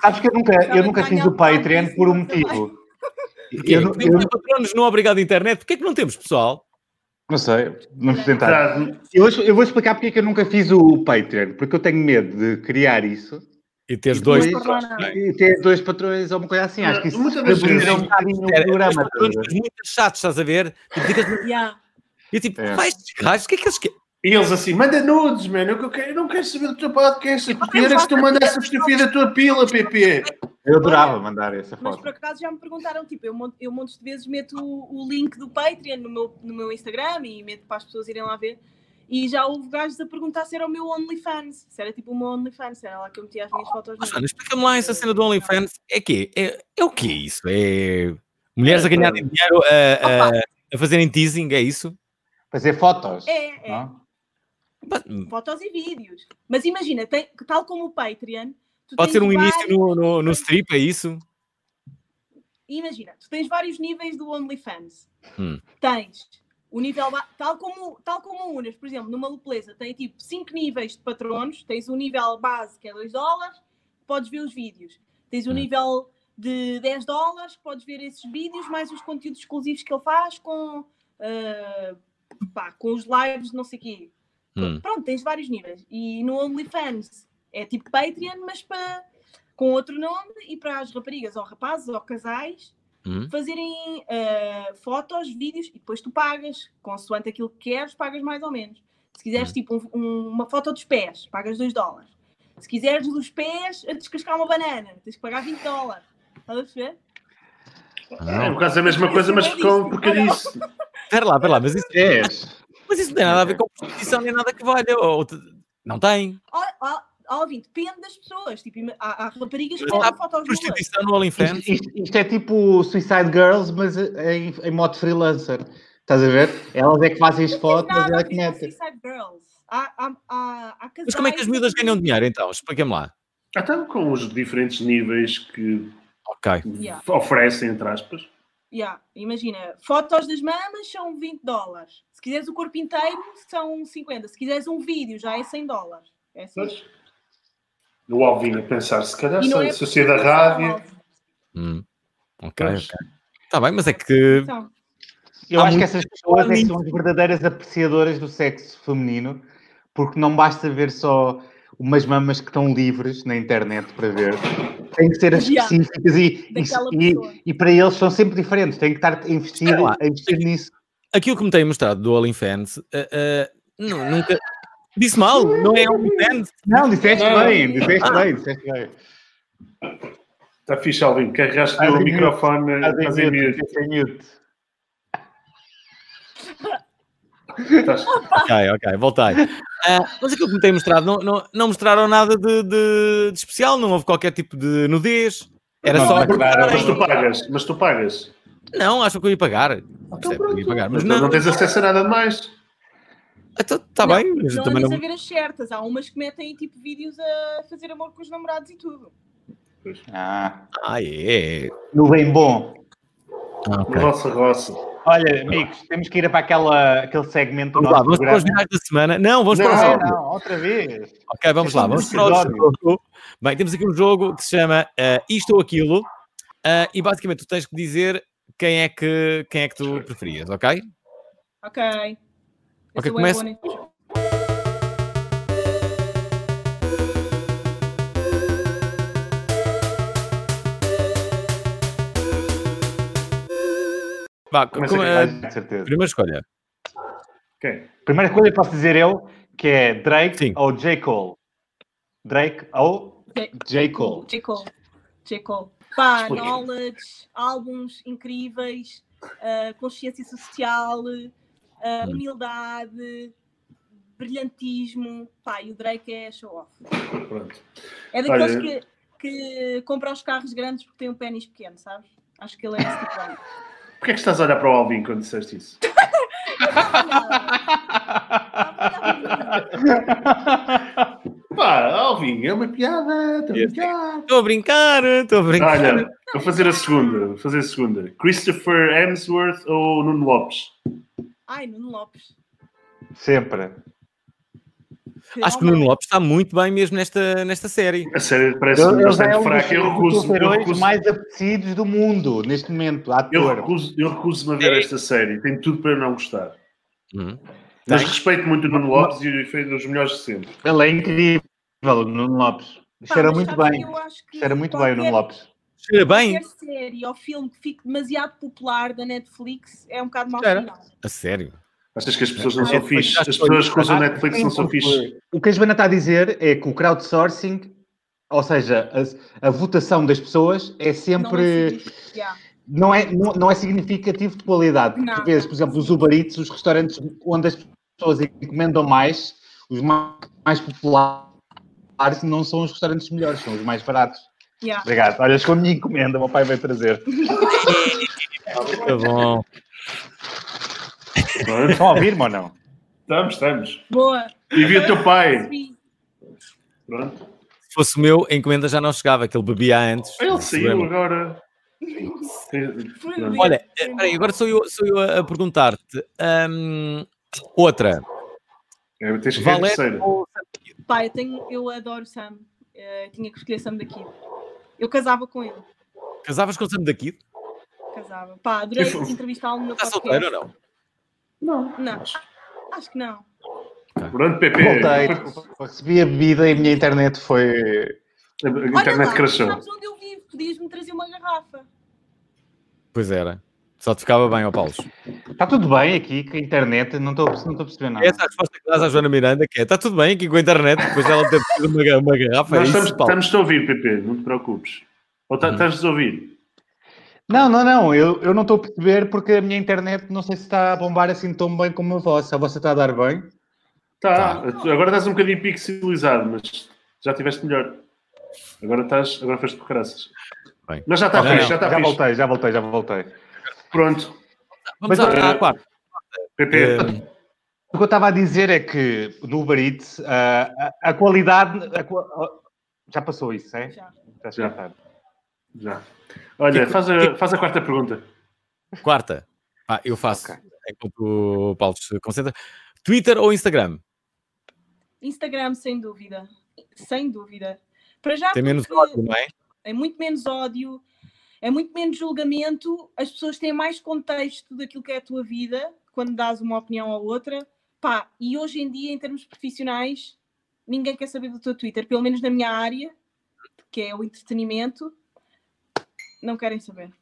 Sabes que eu nunca, eu nunca fiz o Patreon por um motivo. Porquê? Eu, não- Podemos eu ter patronos no Obrigado Internet. Porquê é que não temos, pessoal? não sei, vamos tentar. Eu, eu vou explicar porque é que eu nunca fiz o Patreon, porque eu tenho medo de criar isso E teres E dois patrões. Não, e ter dois patrões ou uma coisa assim. Acho que isso Muitas das estabiliza vezes- um bocadinho programa. muito chatos, estás a ver? E ficas- Yeah. E tipo, É. vai estes gajos, o que é que eles querem? E eles assim, manda nudes, mano. Eu, quero- eu não quero saber do teu podcast. Porque era que tu mandaste a fotografia da tua pila, PP. Eu adorava mandar essa Mas foto. por acaso já me perguntaram, tipo, eu, mon- eu montes de vezes meto o, o link do Patreon no meu, no meu Instagram e meto para as pessoas irem lá ver. E já houve gajos a perguntar se era o meu OnlyFans. Se era tipo o meu OnlyFans, se era lá que eu metia as minhas fotos. Mas, Joana, explica-me lá essa cena do OnlyFans. É quê? É, é o que é isso? É mulheres a ganharem dinheiro a, a, a fazerem teasing, é isso? Fazer fotos. É, é. não? Fotos e vídeos. Mas imagina, tem, tal como o Patreon. Pode ser um início vários- no, no, no strip, é isso? Imagina, tu tens vários níveis do OnlyFans. Hum. Tens o nível, tal como, tal como o Unas, por exemplo, numa Lupleza, tem tipo 5 níveis de patronos. Tens o nível base, que é 2 dólares, podes ver os vídeos. Tens o Hum. nível de 10 dólares, podes ver esses vídeos, mais os conteúdos exclusivos que ele faz com, ah, pá, com os lives, não sei o quê. Hum. Pronto, tens vários níveis. E no OnlyFans é tipo Patreon, mas para, com outro nome e para as raparigas ou rapazes ou casais Hum. fazerem eh, fotos, vídeos e depois tu pagas, consoante aquilo que queres, pagas mais ou menos. Se quiseres Hum. tipo um- um- uma foto dos pés, pagas 2 dólares. Se quiseres dos pés a descascar uma banana, tens que pagar 20 dólares. Estás a perceber? É um caso a mesma coisa, mas com porcarice. Espera lá, espera lá, mas isso, É. mas isso não tem nada a ver com prostituição nem nada que valha. Ou, não tem. Ó, ó, Alvin, depende das pessoas. Tipo, há, há raparigas que há fotos. Prostituição no OnlyFans. Isto, isto- isto é tipo Suicide Girls, mas em, em modo freelancer. Estás a ver? Elas é que fazem as fotos, mas ela a é que com mete. Suicide Girls. Há, há, há, há Mas como é que as miúdas ganham dinheiro então? Explica-me lá. Então, com os diferentes níveis que Ok. Yeah. oferecem, entre aspas. Yeah, Imagina, fotos das mamas são 20 dólares. Se quiseres o corpo inteiro, são 50. Se quiseres um vídeo, já é 100 dólares. É assim. Mas, o Alvin a pensar, se calhar se, é eu da rádio. Hum. Ok, ok. Está bem, mas é que. Então, Eu acho que essas pessoas é que são as verdadeiras apreciadoras do sexo feminino, porque não basta ver só umas mamas que estão livres na internet para ver. Tem que ser as Yeah. específicas e, e, e para eles são sempre diferentes. Tem que estar a investir, Espera lá. a investir nisso. Aquilo que me tem mostrado do OnlyFans, eh, nu- nunca. Disse mal, não é OnlyFans. Não, disseste Não. bem, disseste bem, disseste bem. Está fixe, Alvin. Carregaste o microfone. Estás em mute, mute. estás em mute. Estás- Ok, ok, voltei. Ah, mas aquilo que me tem mostrado, não, não, não mostraram nada de, de- de especial, não houve qualquer tipo de nudez. Era Não, só. mas claro, Mas tu pagas. Mas tu pagas. Não, acho que eu ia pagar. Percebe, eu ia pagar, mas Mas não, não. tens acesso a nada de mais. Está tá não, bem, mas não também andas não. a ver as certas. Há umas que metem tipo vídeos a fazer amor com os namorados e tudo. Ah, Ah, é. no bem bom. Ah, ok. Roça, roça. Olha, amigos, temos que ir para aquela, aquele segmento do Vamos lá, vamos para os programa. finais da semana. Não, vamos para o Não, jogo. Não, outra vez. Ok, vamos lá, vamos Este para o jogo. Bem, temos aqui um jogo que se chama eh, Isto ou Aquilo. eh, e basicamente tu tens que dizer quem é que, quem é que tu preferias, ok? Ok. Eu Ok, começa. Vá, Começa como, aqui, eh, certeza. primeira escolha. Quem? Primeira coisa que posso dizer eu, que é Drake Sim. ou J. Cole. Drake ou J-. Cole. J. Cole. J. Cole. Pá, knowledge, álbuns incríveis, ah, consciência social, ah, humildade, brilhantismo. Pá, e o Drake é show-off. Pronto. É daqueles Olha- que, que compram os carros grandes porque têm um pênis pequeno, sabes? Acho que ele é esse tipo de. Porquê é que estás a olhar para o Alvin quando disseste isso? <laughs> Pá, Alvin, é uma piada. Estou a brincar. Estou a brincar, estou a brincar. Olha, vou fazer a segunda. Vou fazer a segunda. Christopher Hemsworth ou Nuno Lopes? Ai, Nuno Lopes. Sempre. Acho que o Nuno Lopes está muito bem mesmo nesta, nesta série. A série parece Ele, ele bastante é um fraca. Eu dos recuso, recuso, mais apetecidos do mundo, neste momento, eu ator. recuso, eu recuso-me a ver esta série. Tem tudo para eu não gostar. Uhum. Mas Tem. respeito muito o Nuno Lopes e foi dos melhores de sempre. Ele é incrível, o Nuno Lopes. Cheira mas muito bem. Cheira muito bem o Nuno Lopes. Cheira bem? Qualquer série ou filme que fique demasiado popular da Netflix é um bocado sinal. A sério. Achas que as pessoas não É, são já As pessoas que usam Ah, Netflix não são fixe? O que a Joana está a dizer é que o crowdsourcing, ou seja, a, a votação das pessoas é sempre. é não é, não, não é significativo de qualidade. Não. Tu vês, por exemplo, os Uber Eats, os restaurantes onde as pessoas encomendam mais, os ma- mais populares não são os restaurantes melhores, são os mais baratos. Yeah. Obrigado. Olha, chegou a minha encomenda, o meu pai vai trazer. <laughs> Tá bom. Estão a ouvir-me ou não? Estamos, estamos. Boa. E vi o teu pai. Pronto. Se fosse o meu, a encomenda já não chegava, que ele bebia antes. Ele saiu problema. agora. Olha, peraí, agora sou eu, sou eu a, a perguntar-te. Hum, outra. É, tens que Valete ou Pá, eu, tenho, eu adoro Sam. Eh, tinha que escolher Sam daqui. Eu casava com ele. casavas com o Sam daqui? Casava. Pá, adorei entrevistá-lo no meu Está podcast. solteiro ou não? Não. Acho que não. Pronto, PP. Voltei, recebi a bebida e a minha internet foi. A Olha internet lá, crashou. sabes onde eu vivo? Podias-me trazer uma garrafa. Pois era. Só te ficava bem, ó Paulo. Está tudo bem aqui com a internet, não estou, não estou a perceber nada. Essa é a resposta que dás à Joana Miranda, que é, está tudo bem aqui com a internet, depois ela ter uma, uma garrafa. Nós é estamos, isso, Paulo. estamos a ouvir, PP, não te preocupes. Ou tá- Uhum. estás a ouvir? Não, não, não, eu, eu não estou a perceber porque a minha internet não sei se está a bombar assim tão bem como a vossa. A vossa está a dar bem? Tá. Agora estás um bocadinho pixelizado, mas já estiveste melhor. Agora estás, agora foste por caraças. Bem. Mas já está fixe, já está já fixe. voltei, já voltei, já voltei. Pronto. Vamos Mas, à, à eh, quarta. PP, Eh, O que eu estava a dizer é que no Uber Eats ah, a, a qualidade. a ah, já passou isso, é? Já. Já tarde. já. Olha, faz a, faz a quarta pergunta. quarta. Ah, eu faço. Ok. Enquanto o Paulo se concentra. Twitter ou Instagram? Instagram, sem dúvida. Sem dúvida. Para já, Tem menos porque ódio, não é? é muito menos ódio, é muito menos julgamento, as pessoas têm mais contexto daquilo que é a tua vida quando dás uma opinião ou outra. Pá, e hoje em dia, em termos profissionais, ninguém quer saber do teu Twitter, pelo menos na minha área, que é o entretenimento, não querem saber.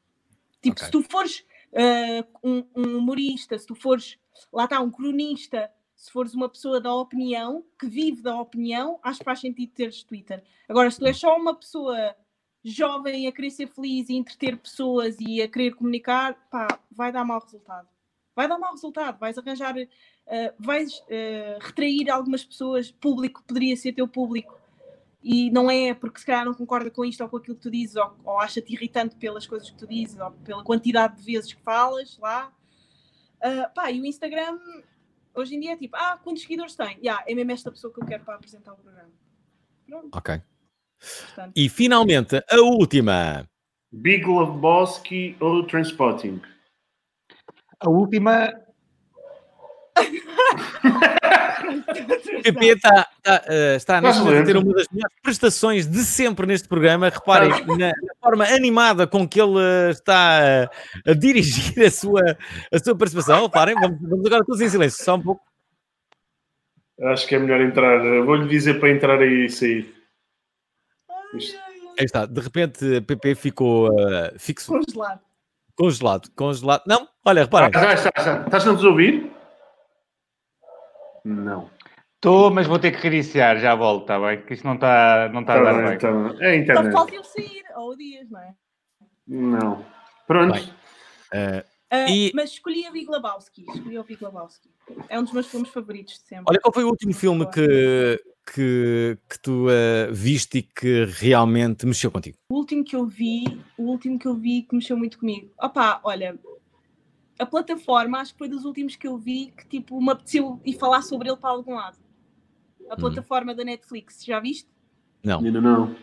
Tipo, Ok. se tu fores ah, um, um humorista, se tu fores, lá está, um cronista, se fores uma pessoa da opinião, que vive da opinião, acho que faz sentido teres Twitter. Agora, se tu és só uma pessoa jovem a querer ser feliz e entreter pessoas e a querer comunicar, pá, vai dar mau resultado. Vai dar mau resultado, vais arranjar, eh, vais eh, retrair algumas pessoas, público poderia ser teu público, e não é porque se calhar não concorda com isto ou com aquilo que tu dizes, ou, ou acha-te irritante pelas coisas que tu dizes, ou pela quantidade de vezes que falas lá. Ah, pá, e o Instagram, hoje em dia é tipo, ah, quantos seguidores tem? Yeah, é mesmo esta pessoa que eu quero para apresentar o programa. Pronto, Ok. portanto. E finalmente, a última. Big Love Bosky ou Transpotting? A última. <laughs> <laughs> O PP está, está, eh, está neste Estás momento a ter uma das melhores prestações de sempre neste programa. Reparem na, na forma animada com que ele eh, está a, a dirigir a sua, a sua participação. Reparem, vamos, vamos agora todos em silêncio, só um pouco. Acho que é melhor entrar. Vou-lhe dizer para entrar aí e sair. Isto. Aí está, de repente, a PP ficou eh, fixo, Congelado. congelado, congelado. Não, olha, reparem. Ah, já está, já. Estás a nos ouvir? Não. Estou, mas vou ter que reiniciar, já volto, está bem? Que isto não está não tá a Tá dar bem, bem. tá bem. É a Só internet. falta eu sair, ou dias, não é? Não. Pronto. Bem. Uh, Ah, E- Mas escolhi a Big Lebowski. Escolhi o Big Lebowski. É um dos meus filmes favoritos de sempre. olha, qual foi o último filme que, que, que tu uh, viste e que realmente mexeu contigo? O último que eu vi, o último que eu vi que mexeu muito comigo. Opa, olha, a plataforma acho que foi dos últimos que eu vi que tipo me apeteceu ir falar sobre ele para algum lado. A plataforma da Netflix, já viste? Não. Ainda não.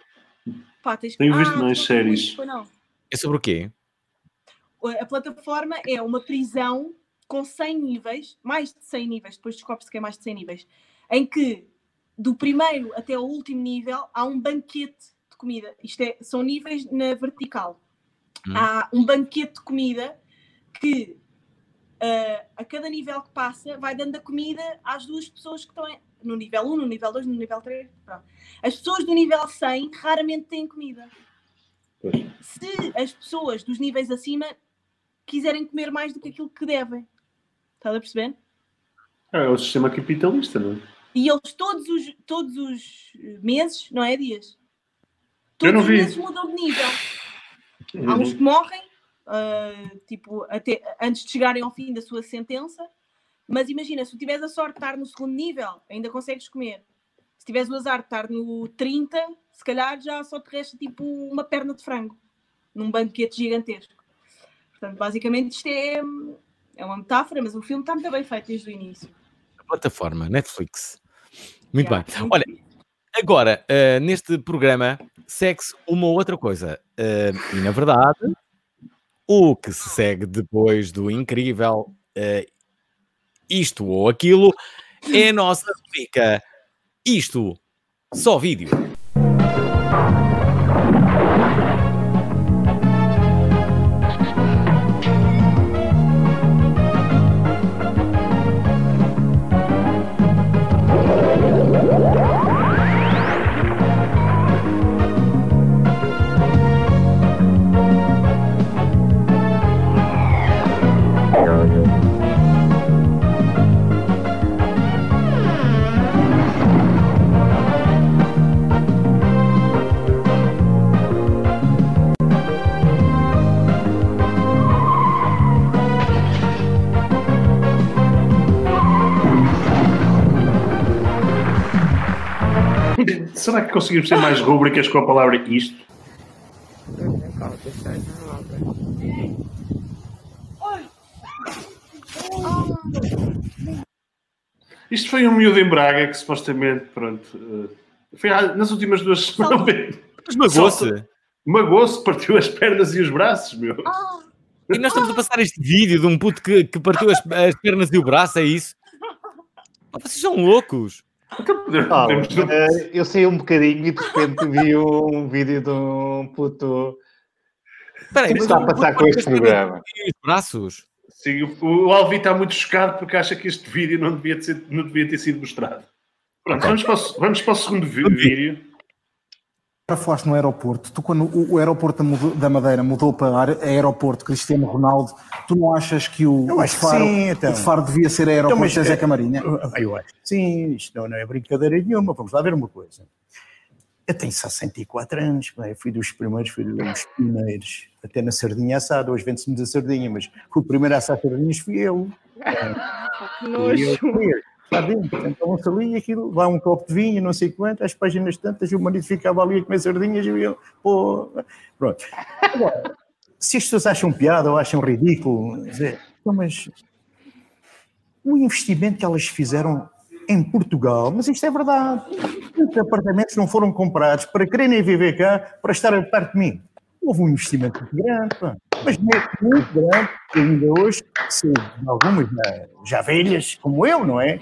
Pá, tens Tenho visto tu mais séries. foi não. É sobre o quê? A plataforma é uma prisão com 100 níveis, mais de 100 níveis, depois descobre-se que é mais de 100 níveis, em que do primeiro até o último nível há um banquete de comida. Isto é, são níveis na vertical. Hum. Há um banquete de comida que ah, a cada nível que passa vai dando a comida às duas pessoas que estão em- no nível 1, no nível 2, no nível 3. Pronto. As pessoas do nível 100 raramente têm comida Pois. se as pessoas dos níveis acima quiserem comer mais do que aquilo que devem. Estás a perceber? É o sistema capitalista, não é? E eles todos os, todos os meses, não é dias? Eu Todos não os vi. meses mudam de nível. Há uns que morrem, ah, tipo, até, antes de chegarem ao fim da sua sentença. Mas imagina, se tu tiveres a sorte de estar no segundo nível, ainda consegues comer. Se tiveres o azar de estar no 30, se calhar já só te resta tipo uma perna de frango num banquete gigantesco. Portanto, basicamente isto é, é uma metáfora, mas o filme está muito bem feito desde o início. Plataforma, Netflix. Muito Yeah, bem. muito Olha, agora, uh, neste programa, segue-se uma outra coisa. Uh, e, na verdade, o que se segue depois do incrível uh, isto ou aquilo é a nossa rubrica Isto, só vídeo. Conseguimos ter mais rubricas com a palavra isto? Isto foi um miúdo em Braga que supostamente, pronto, eh, foi nas últimas duas semanas. Mas <laughs> magoou-se. Magoou-se, partiu as pernas e os braços, meu. E nós estamos a passar este vídeo de um puto que, que partiu as, as pernas e o braço, é isso? Vocês são loucos. Então <laughs> Ah, eh, eu sei um bocadinho e de repente vi um <laughs> vídeo de um puto. Espera aí, O que está a passar com este programa? Os braços? Sim, o, Alvi está muito chocado porque acha que este vídeo não devia ter, não devia ter sido mostrado. Pronto, vamos, para o, vamos para o segundo vídeo. Já falaste no aeroporto. Tu, quando o, o aeroporto da da Madeira mudou para aer- aeroporto Cristiano Ronaldo, tu não achas que o, Eu o acho que Faro, sim, então. o Faro devia ser aeroporto Então, da eh, Camarinha? Eu acho que sim, isto não, não é brincadeira nenhuma. Vamos lá ver uma coisa. Eu tenho 64 anos, eu fui dos primeiros, fui dos primeiros, até na sardinha assada. Hoje vende-se muita sardinha, mas o primeiro a assar sardinhas fui eu. <laughs> Que eu comia, Lá dentro, sentavam-se ali, aquilo, lá um copo de vinho, não sei quanto, às páginas tantas, o marido ficava ali a comer sardinhas e eu, pô, pronto. Agora, se as pessoas acham piada ou acham ridículo, dizer, então, mas o investimento que elas fizeram em Portugal, mas isto é verdade, muitos apartamentos não foram comprados para quererem viver cá, para estar perto de mim. Houve um investimento muito grande, mas muito, muito grande, e ainda hoje, se algumas já, já velhas, como eu, não é?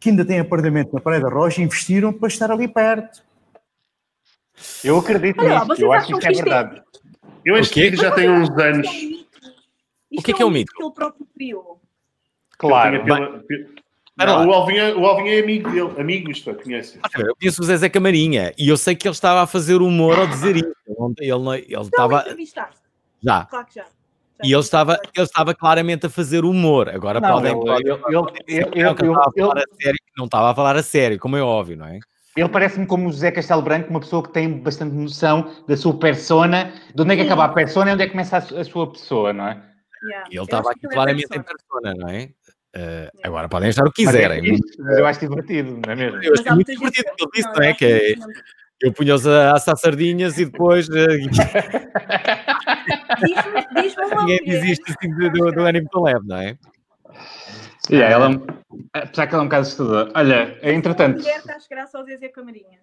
Que ainda têm apartamento na Praia da Rocha, investiram para estar ali perto. Eu acredito Olha nisso, eu acho que isto é é- verdade. Eu este O vídeo já tem uns anos. Isto que é que é um mito? que ele próprio criou. Claro. Ele pela- Não, o, Alvin é, o Alvin é amigo dele, amigo isto é, conhece. Eu conheço o Zezé Camarinha e eu sei que ele estava a fazer humor ao dizer isso. Ele, não- ele, não- ele Não, estava. Já. Claro que já. E ele estava, ele estava claramente a fazer humor. Agora Não, podem. ele- não, estava a falar a sério, a a como é óbvio, não é? Ele parece-me como o José Castelo Branco, uma pessoa que tem bastante noção da sua persona, de onde é que acaba a persona e onde é que começa a, su- a sua pessoa, não é? Yeah. E ele estava acho aqui é claramente em persona. persona, não é? Eh, agora podem achar o que Mas é quiserem. fixe, mas eu acho divertido, não é mesmo? Eu Mas há muito divertido o que ele disse, não, não é? acho Que é- não- eu punha-os a assar sardinhas e depois eh, <laughs> Diz-me uma ninguém mulher- desiste assim do, do, do ânimo tão leve, não é? Yeah, ela, apesar que ela é um bocado assustadora. Olha, Uma entretanto, mulher que acho graça ao Zezé Camarinha.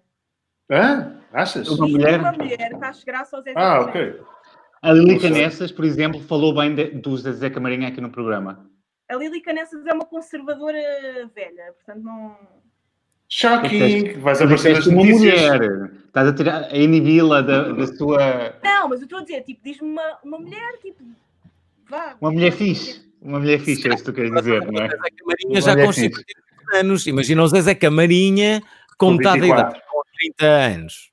Hã? Achas? uma mulher, Uma mulher acho graça ao Zezé Ah, Camarinha. ok. a Lili. Canessas, por exemplo, falou bem de, do Zé Camarinha aqui no programa. A Lili Canessas é uma conservadora velha, portanto não. Shocking! Vais aparecer nas uma notícias. mulher, estás a tirar a inibi-la da, da sua. Não, mas eu estou a dizer, tipo, diz-me uma, uma mulher, tipo. Vá. Uma mulher fixe. Uma mulher fixe, é isso que tu queres dizer, não é? Camarinha já com fixe. 50 anos. Imagina o Zezé Camarinha com metade da 24. idade, com 30 anos.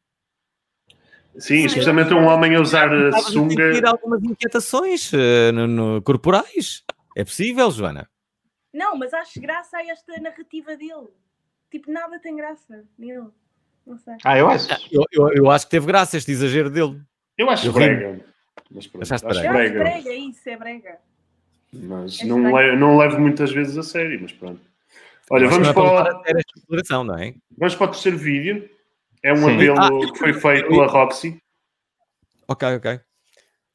Sim, especialmente um homem a usar eh, a sunga. sentir algumas inquietações eh, no, no- corporais. É possível, Joana? Não, mas acho graça a esta narrativa dele. Tipo, nada tem graça nele. Não sei. Ah, eu acho. Eu, eu, eu acho que teve graça este exagero dele. Eu acho Eu brega. Mas pronto, acho Eu brega? acho brega. brega, é isso, é brega. Mas É não, estranho. le não levo muitas vezes a sério, mas pronto. Olha, Mas vamos não é para, levar o, a sério esta declaração, não é? vamos para o terceiro vídeo. É um Sim. apelo Ah, que foi feito pela Roxy. Ok, ok.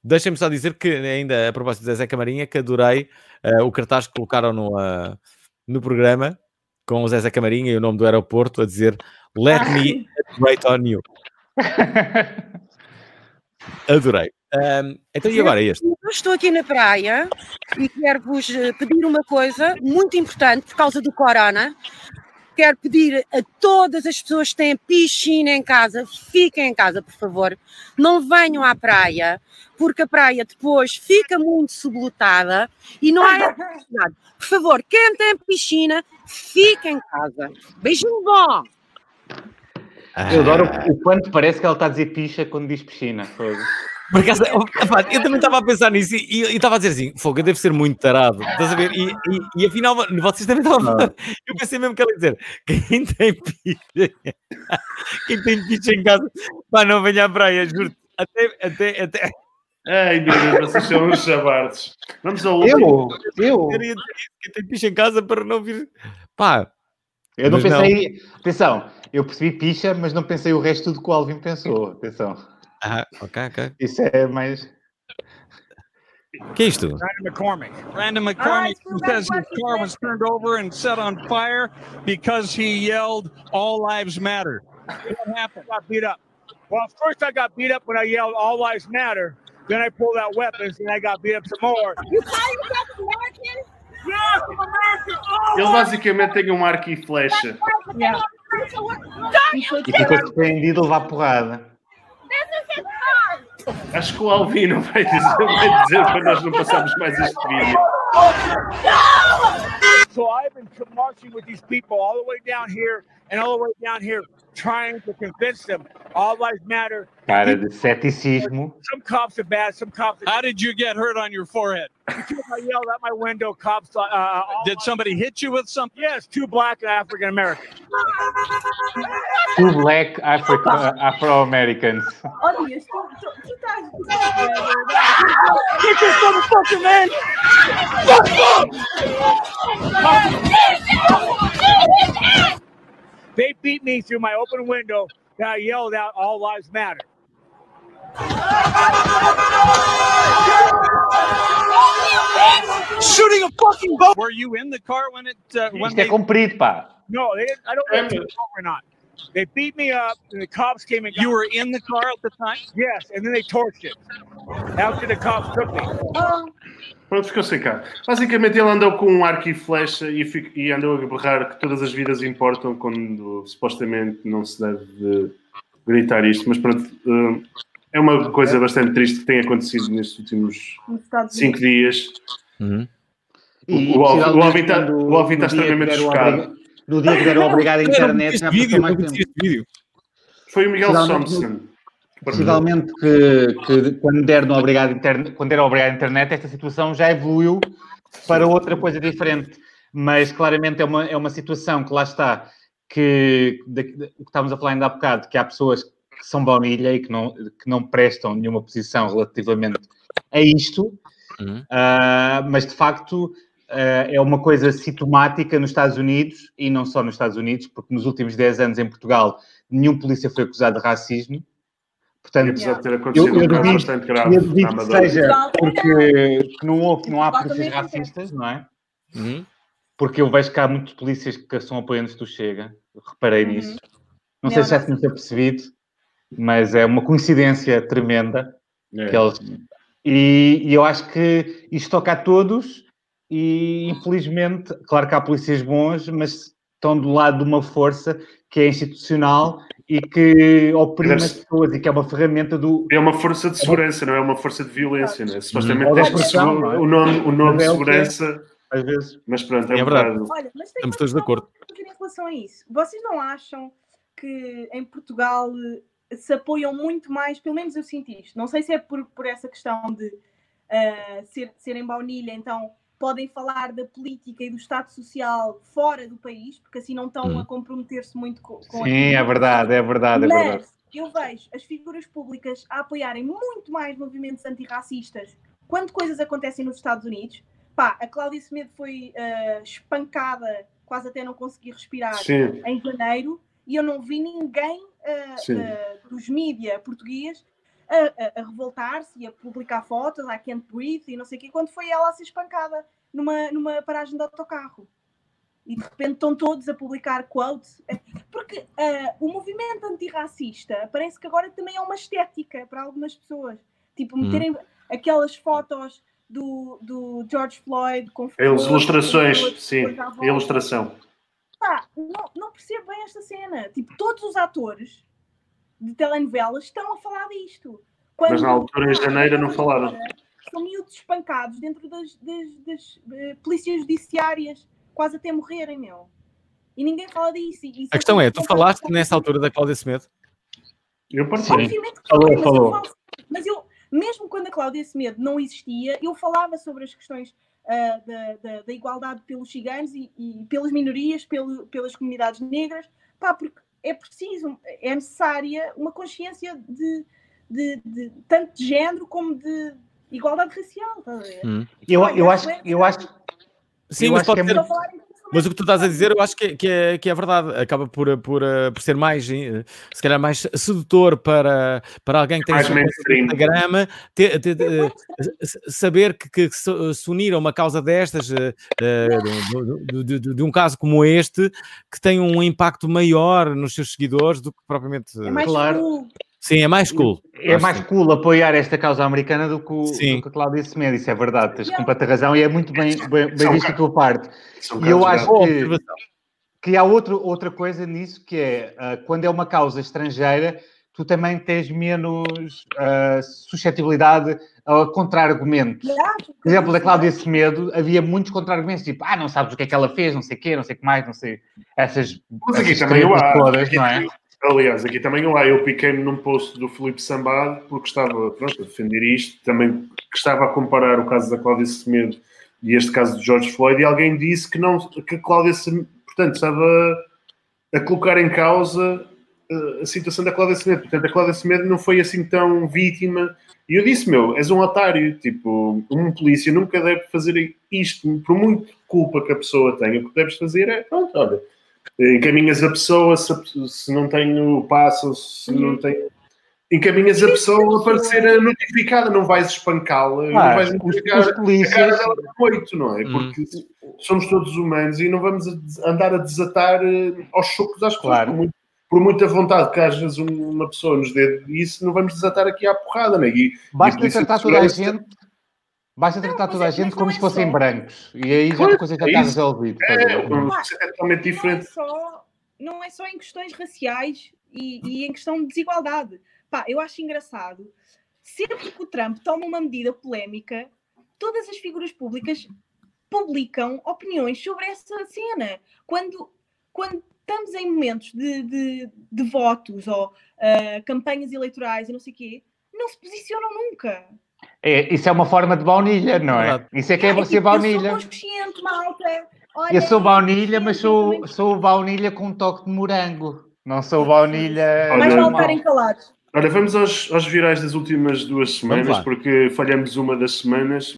Deixem-me só dizer que, ainda a propósito de Zezé Camarinha, que adorei eh, o cartaz que colocaram no, ah, no programa com o Zezé Camarinha e o nome do aeroporto a dizer Let me wait on you. <laughs> Adorei. Ahm, então, e agora este? Eu estou aqui na praia e quero-vos eh, pedir uma coisa muito importante por causa do corona. Quero pedir a todas as pessoas que têm piscina em casa, fiquem em casa, por favor. Não venham à praia, porque a praia depois fica muito sublotada e não há eletricidade. Por favor, quem tem piscina, fique em casa. Beijinho bom! Eu adoro o, quanto parece que ela está a dizer picha quando diz piscina. Fogo. Por acaso, eu também estava a pensar nisso e estava a dizer assim: Fogo, eu devo ser muito tarado. Estás a ver? E, e, e afinal, vocês também estavam a falar. Eu pensei mesmo que ela ia dizer: Quem tem picha, quem tem picha em casa, pá, não venha à praia, juro. Até, até, até. Ai, meu Deus, vocês são uns chabardos. Vamos ao último. Eu, eu, quem tem picha em casa para não vir. Pá, eu não Mas não. pensei. Atenção, eu percebi picha, mas não pensei o resto do que o Alvin pensou. Atenção. Ah, ok, ok. Isso é mais. O que é isto? Brandon McCormick. Brandon Ah, McCormick from says his car was turned over and set on fire because he yelled, All lives matter. What happened? Got beat up. Well, first I got beat up when I yelled, All lives matter. Then I pulled out weapons and I got beat up some more. You call yourself American? Yes, I'm American. Oh, Ele basicamente tem um arco e flecha. Yeah. E ficou surpreendido a levar porrada. Acho que o Alvino vai dizer, vai dizer para nós não passarmos mais este vídeo. So I've been marching with these people all the way down here and all the way down here, trying to convince them all lives matter. Cara de ceticismo. Some cops are bad. Some cops. How did you get hurt on your forehead? Because I yelled out my window. Cops. Uh, uh, did somebody hit you with something? Yes, two black African Americans. Two black Africa, Afro-Americans. Ó, Dias, tu, tu, tu. Get this motherfucker, man! They beat me through my open window. And I yelled out, "All lives matter." Shooting a fucking boat. Were you in the car when it uh, when Isto é pá. No, they I don't know if they were or not. They beat me up, and the cops came and got You were in the car at the time? Yes, and then they torched it. After the cops took me. Pronto, ficou sem cá. Basicamente ele andou com um arco e flecha e, fic- e andou a berrar que todas as vidas importam quando supostamente não se deve gritar isto. Mas pronto, eh, é uma coisa bastante triste que tem acontecido nestes últimos cinco dias. Uhum. E, O Alvin- tá- tá que extremamente chocado. No dia que der obrigado à internet, já vídeo, mais tempo. Foi o Miguel Thompson Possivelmente que, que quando, der no obrigado internet, quando der obrigado internet, esta situação já evoluiu para outra coisa diferente. Mas claramente é uma, é uma situação que lá está, que, de, de, o que estávamos a falar ainda há bocado, que há pessoas que são baunilha e que não, que não prestam nenhuma posição relativamente a isto, Uhum. Uh, mas de facto uh, é uma coisa sintomática nos Estados Unidos e não só nos Estados Unidos, porque nos últimos 10 anos em Portugal nenhum polícia foi acusado de racismo. Portanto, apesar de ter acontecido eu, eu um caso bastante grave eu na Amadora. seja porque que não, houve, não há polícias racistas, não é? Uhum. Porque eu vejo que há muitos polícias que são apoiantes do Chega, reparei Uhum. nisso. Não sei se já tinha percebido, mas é uma coincidência tremenda É. que eles e, e eu acho que isto toca a todos e infelizmente, claro que há polícias bons, mas estão do lado de uma força que é institucional e que oprime as pessoas e que é uma ferramenta do. É uma força de segurança, não é uma força de violência, não é? Supostamente Ou de deve opressão, não é? o nome, o nome de é é. segurança, Às vezes. mas pronto, é, É verdade. Olha, mas tem Estamos todos de acordo. em relação a isso. Vocês não acham que em Portugal eh, se apoiam muito mais, pelo menos eu sinto isto, não sei se é por, por essa questão de eh, ser, serem baunilha, então podem falar da política e do Estado Social fora do país, porque assim não estão Hum. a comprometer-se muito com, com Sim, é verdade, é verdade, é verdade. mas eu vejo as figuras públicas a apoiarem muito mais movimentos antirracistas quando coisas acontecem nos Estados Unidos. Pá, a Cláudia Semedo foi ah, espancada, quase até não conseguir respirar Sim, em janeiro, e eu não vi ninguém Sim. ah, dos mídia português a, a- a revoltar-se e a publicar fotos, I can't breathe e não sei o quê, quando foi ela a ser espancada numa, numa paragem de autocarro. E de repente estão todos a publicar quotes. Porque ah, o movimento antirracista parece que agora também é uma estética para algumas pessoas. Tipo, Hum. meterem aquelas fotos do, do George Floyd com as flores, ilustrações, sim, volta. a ilustração. Pá, não, não percebo bem esta cena. Tipo, todos os atores de telenovelas estão a falar disto. Mas na altura, em janeiro, não falaram. São miúdos espancados dentro das, das, das, eh, polícias judiciárias, quase até morrerem, meu. E ninguém fala disso. E- e A questão é, tu falaste nessa altura da Cláudia Semedo? Eu. Obviamente que Falou, mas, falou. Eu falo- mas eu, mesmo quando a Cláudia Semedo não existia, eu falava sobre as questões ah, da, da- da igualdade pelos ciganos e, e pelas minorias, pelo- pelas comunidades negras, pá, porque é preciso, é necessária uma consciência de, de- de- tanto de género como de igualdade racial. Ver? Hum. Eu, Pá, eu, é acho, eu acho Sim, Eu mas acho pode que é ter. Estou Mas o que tu estás a dizer, eu acho que, é- que, é, que é verdade. Acaba por, por, por ser mais, eh, se calhar, mais sedutor para, para alguém que tem Instagram ter- ter- ter- eh, saber que, que se, unir a uma causa destas, eh, de, de- de- de- um caso como este, que tem um impacto maior nos seus seguidores do que propriamente. É mais Claro. cool. Sim, é mais cool. É mais que- cool apoiar esta causa americana do que, o, Sim. do que a Cláudia Semedo, isso é verdade, tens completa razão e é muito bem, bem, bem visto da tua parte. São E eu acho que, que há outro, outra coisa nisso que é ah, quando é uma causa estrangeira, tu também tens menos ah, suscetibilidade a contra-argumentos. Por exemplo, da Cláudia Semedo havia muitos contra-argumentos, tipo, ah, não sabes o que é que ela fez, não sei o quê, não sei o que mais, não sei. Essas, Mas essas também todas, não é? Aliás, aqui também há. Eu piquei-me num post do Filipe Sambado porque estava pronto, a defender isto, também estava a comparar o caso da Cláudia Semedo e este caso de George Floyd, e alguém disse que, não, que a Cláudia Semedo, portanto, estava a colocar em causa eh, a situação da Cláudia Semedo. Portanto, a Cláudia Semedo não foi assim tão vítima. E eu disse, meu, és um otário. Tipo, um polícia nunca deve fazer isto. Por muito culpa que a pessoa tenha, o que deves fazer é, pronto, olha, encaminhas a pessoa, se, se não tem o passo, ou se não tem... Encaminhas a pessoa para ser notificada, não vais espancá-la, não Ah, vais os, notificar os a cara polícias, dela de coito, não é? Hum. Porque somos todos humanos e não vamos andar a desatar eh, aos chocos às pessoas. Claro. Por, muito- por muita vontade que às vezes um- uma pessoa nos dê isso, não vamos desatar aqui à porrada? E, basta e por isso tratar a toda a gente, basta tratar mas toda é- a gente mas como não se é fossem só. brancos. E aí já a coisa já é está isso. resolvida. É, é totalmente não é diferente. só, não é só em questões raciais e, e em questão de desigualdade. Pá, eu acho engraçado. Sempre que o Trump toma uma medida polémica, todas as figuras públicas publicam opiniões sobre essa cena. Quando, quando estamos em momentos de, de, de votos ou uh, campanhas eleitorais e não sei o quê, não se posicionam nunca. É, isso é uma forma de baunilha, não é? Isso é que é, você tipo, baunilha. Eu sou consciente, malta. Olha, Eu sou baunilha, mas sou, sou baunilha com um toque de morango. Não sou baunilha. Vale normal. estarem calados. Olha, vamos aos, aos virais das últimas duas semanas, porque falhamos uma das semanas.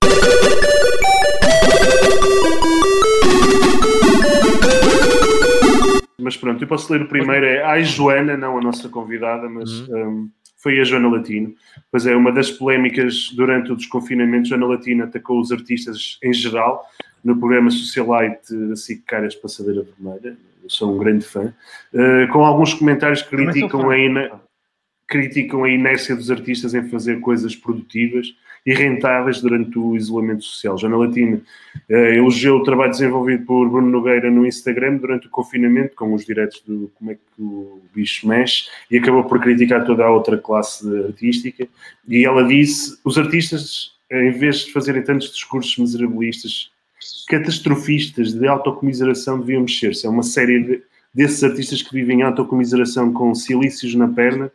Mas pronto, eu posso ler o primeiro. É Ai Joana, não a nossa convidada, mas um, foi a Joana Latino. Pois é, uma das polémicas durante o desconfinamento, Joana Latino atacou os artistas em geral no programa Socialite da SIC Caras Passadeira Vermelha. Eu sou um grande fã. Uh, com alguns comentários que criticam a, ina- criticam a inércia dos artistas em fazer coisas produtivas e rentáveis durante o isolamento social. Joana Latino eh, elogiou o trabalho desenvolvido por Bruno Nogueira no Instagram durante o confinamento, com os diretos do Como é que o bicho mexe, e acabou por criticar toda a outra classe artística. E ela disse: os artistas, em vez de fazerem tantos discursos miserabilistas, catastrofistas, de autocomiseração, deviam mexer-se. É uma série de, desses artistas que vivem em autocomiseração com silícios na perna,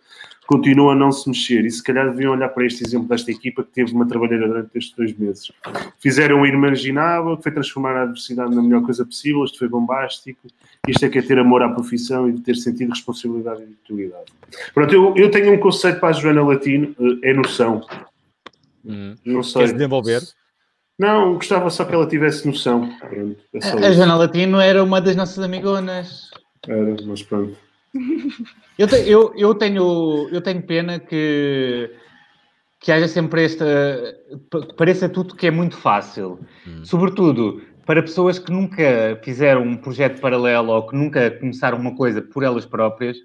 continuam a não se mexer. E se calhar deviam olhar para este exemplo desta equipa que teve uma trabalheira durante estes dois meses. Fizeram o inimaginável, que foi transformar a adversidade na melhor coisa possível. Isto foi bombástico. Isto é que é ter amor à profissão e ter sentido de responsabilidade e de utilidade. Pronto, eu, eu tenho um conceito para a Joana Latino, eh, é noção. Não sei. Queres desenvolver? Não, gostava só que ela tivesse noção. Pronto, é A isso. Joana Latino era uma das nossas amigonas. Era, mas pronto. <laughs> Eu, te- eu, eu tenho, eu tenho pena que, que haja sempre esta. pa- Pareça tudo que é muito fácil. Sobretudo para pessoas que nunca fizeram um projeto paralelo ou que nunca começaram uma coisa por elas próprias,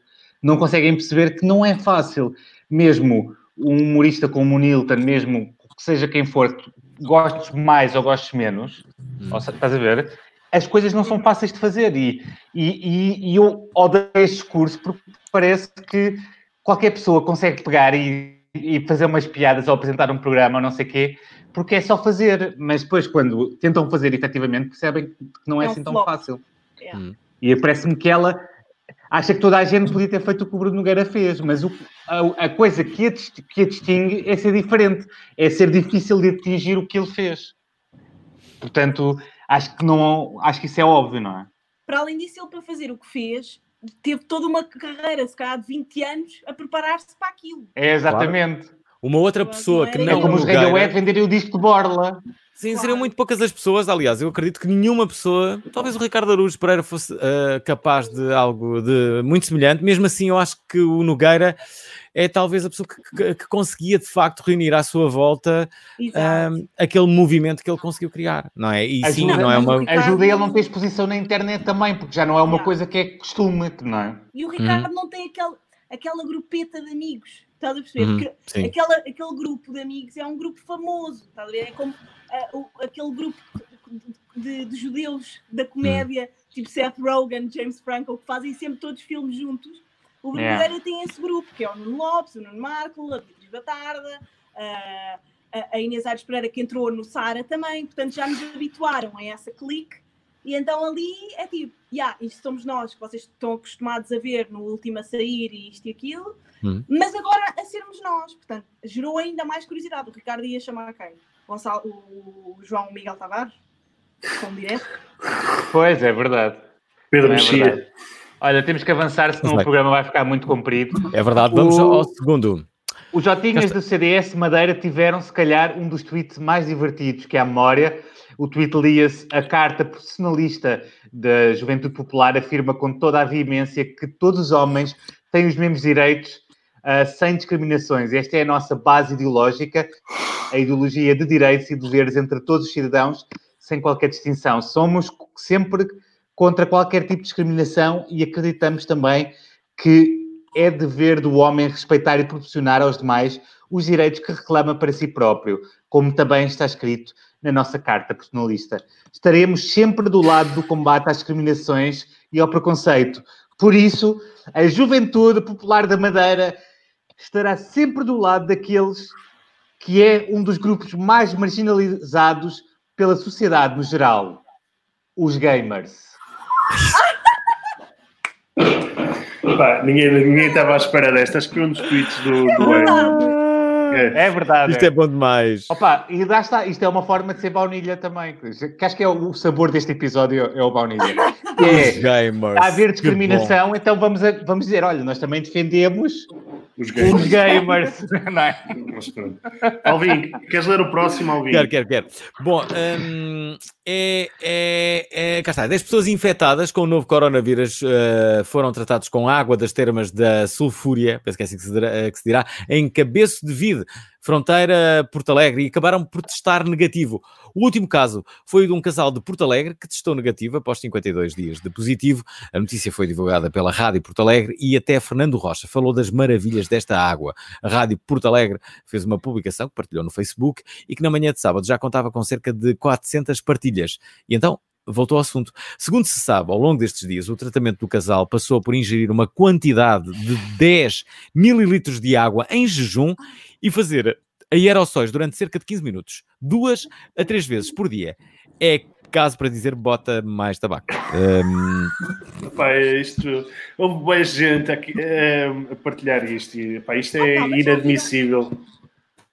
não conseguem perceber que não é fácil. Mesmo um humorista como o Nilton, mesmo que seja quem for, gostes mais ou gostes menos, ou se- estás a ver? As coisas não são fáceis de fazer e, e, e- e eu odeio este discurso porque parece que qualquer pessoa consegue pegar e, e fazer umas piadas ou apresentar um programa ou não sei o quê, porque é só fazer, mas depois quando tentam fazer efetivamente percebem que não é, É um assim tão flop. fácil. É. E parece-me que ela acha que toda a gente podia ter feito o que o Bruno Nogueira fez, mas o- a, a coisa que a, que a distingue é ser diferente, é ser difícil de atingir o que ele fez. Portanto, acho que não, acho que isso é óbvio, não é? Para além disso, ele para fazer o que fez, teve toda uma carreira, se calhar de 20 anos, a preparar-se para aquilo. É exatamente. Uma outra pessoa que É não É como os Radiohead venderem o disco de Borla. Sim, seriam muito poucas as pessoas, aliás, eu acredito que nenhuma pessoa, talvez o Ricardo Araújo Pereira fosse ah, capaz de algo de muito semelhante, mesmo assim eu acho que o Nogueira é talvez a pessoa que, que- que conseguia de facto reunir à sua volta ah, aquele movimento que ele conseguiu criar, não é? E sim, Ajuda, não é uma... ajuda ele a não ter exposição na internet também, porque já não é uma coisa que é costume, não é? E o Ricardo não tem aquele, aquela grupeta de amigos, estás a perceber? Uhum, Porque sim. aquela, aquele grupo de amigos é um grupo famoso, estás a ver? É como ah, o- aquele grupo de, de judeus da comédia, tipo Seth Rogen, James Franco, que fazem sempre todos filmes juntos. O Bruno. Nogueira tem esse grupo, que é o Nuno Lopes, o Nuno Marco, a Beatriz Batarda, a, a Inês Aires Pereira, que entrou no Sara também, portanto já nos habituaram a essa clique. E então ali é tipo, yeah, isto somos nós, que vocês estão acostumados a ver no último a sair e isto e aquilo, Hum. mas agora a sermos nós. Portanto, gerou ainda mais curiosidade. O Ricardo ia chamar quem? Gonçalo, o João Miguel Tavares? Com direto? Pois, é verdade. Pedro é Mexia. Olha, temos que avançar, senão o programa vai ficar muito comprido. É verdade, vamos O- ao segundo. Os Jotinhas do CDS Madeira tiveram, se calhar, um dos tweets mais divertidos que há memória. O tweet lia-se: A carta personalista da Juventude Popular afirma com toda a veemência que todos os homens têm os mesmos direitos ah, sem discriminações. Esta é a nossa base ideológica, a ideologia de direitos e deveres entre todos os cidadãos, sem qualquer distinção. Somos sempre contra qualquer tipo de discriminação e acreditamos também que é dever do homem respeitar e proporcionar aos demais os direitos que reclama para si próprio, como também está escrito na nossa carta personalista. Estaremos sempre do lado do combate às discriminações e ao preconceito. Por isso, a Juventude Popular da Madeira estará sempre do lado daqueles que é um dos grupos mais marginalizados pela sociedade no geral, os gamers. <laughs> Pá, ninguém, ninguém estava à espera desta. Acho que foi um dos tweets do, do Ed. É verdade. Isto é bom demais. Opa, e lá está, isto é uma forma de ser baunilha também. Que acho que é o sabor deste episódio, é o baunilha. Que Os é, gamers. está a haver discriminação, então vamos, a- vamos dizer, olha, nós também defendemos Os os gays. gamers. <laughs> não é? Alvin, queres ler o próximo, Alvin? Quero, quero, quero. Bom, hum, é, é, é, cá está. 10 pessoas infectadas com o novo coronavírus eh, foram tratados com água das termas da Sulfúria, penso que é assim que se dirá, eh, que se dirá em Cabeço de Vide, fronteira Porto Alegre, e acabaram por testar negativo. O último caso foi de um casal de Porto Alegre que testou negativo após 52 dias de positivo. A notícia foi divulgada pela Rádio Porto Alegre e até Fernando Rocha falou das maravilhas desta água. A Rádio Porto Alegre fez uma publicação que partilhou no Facebook e que na manhã de sábado já contava com cerca de 400 partilhas. E então voltou ao assunto. Segundo se sabe, ao longo destes dias, o tratamento do casal passou por ingerir uma quantidade de 10 mililitros de água em jejum e fazer aerossóis durante cerca de 15 minutos, duas a três vezes por dia. É caso para dizer bota mais tabaco. Hum, Pá, é isto, houve boa gente aqui, a partilhar isto. E, pá, isto é Ah, tá, inadmissível.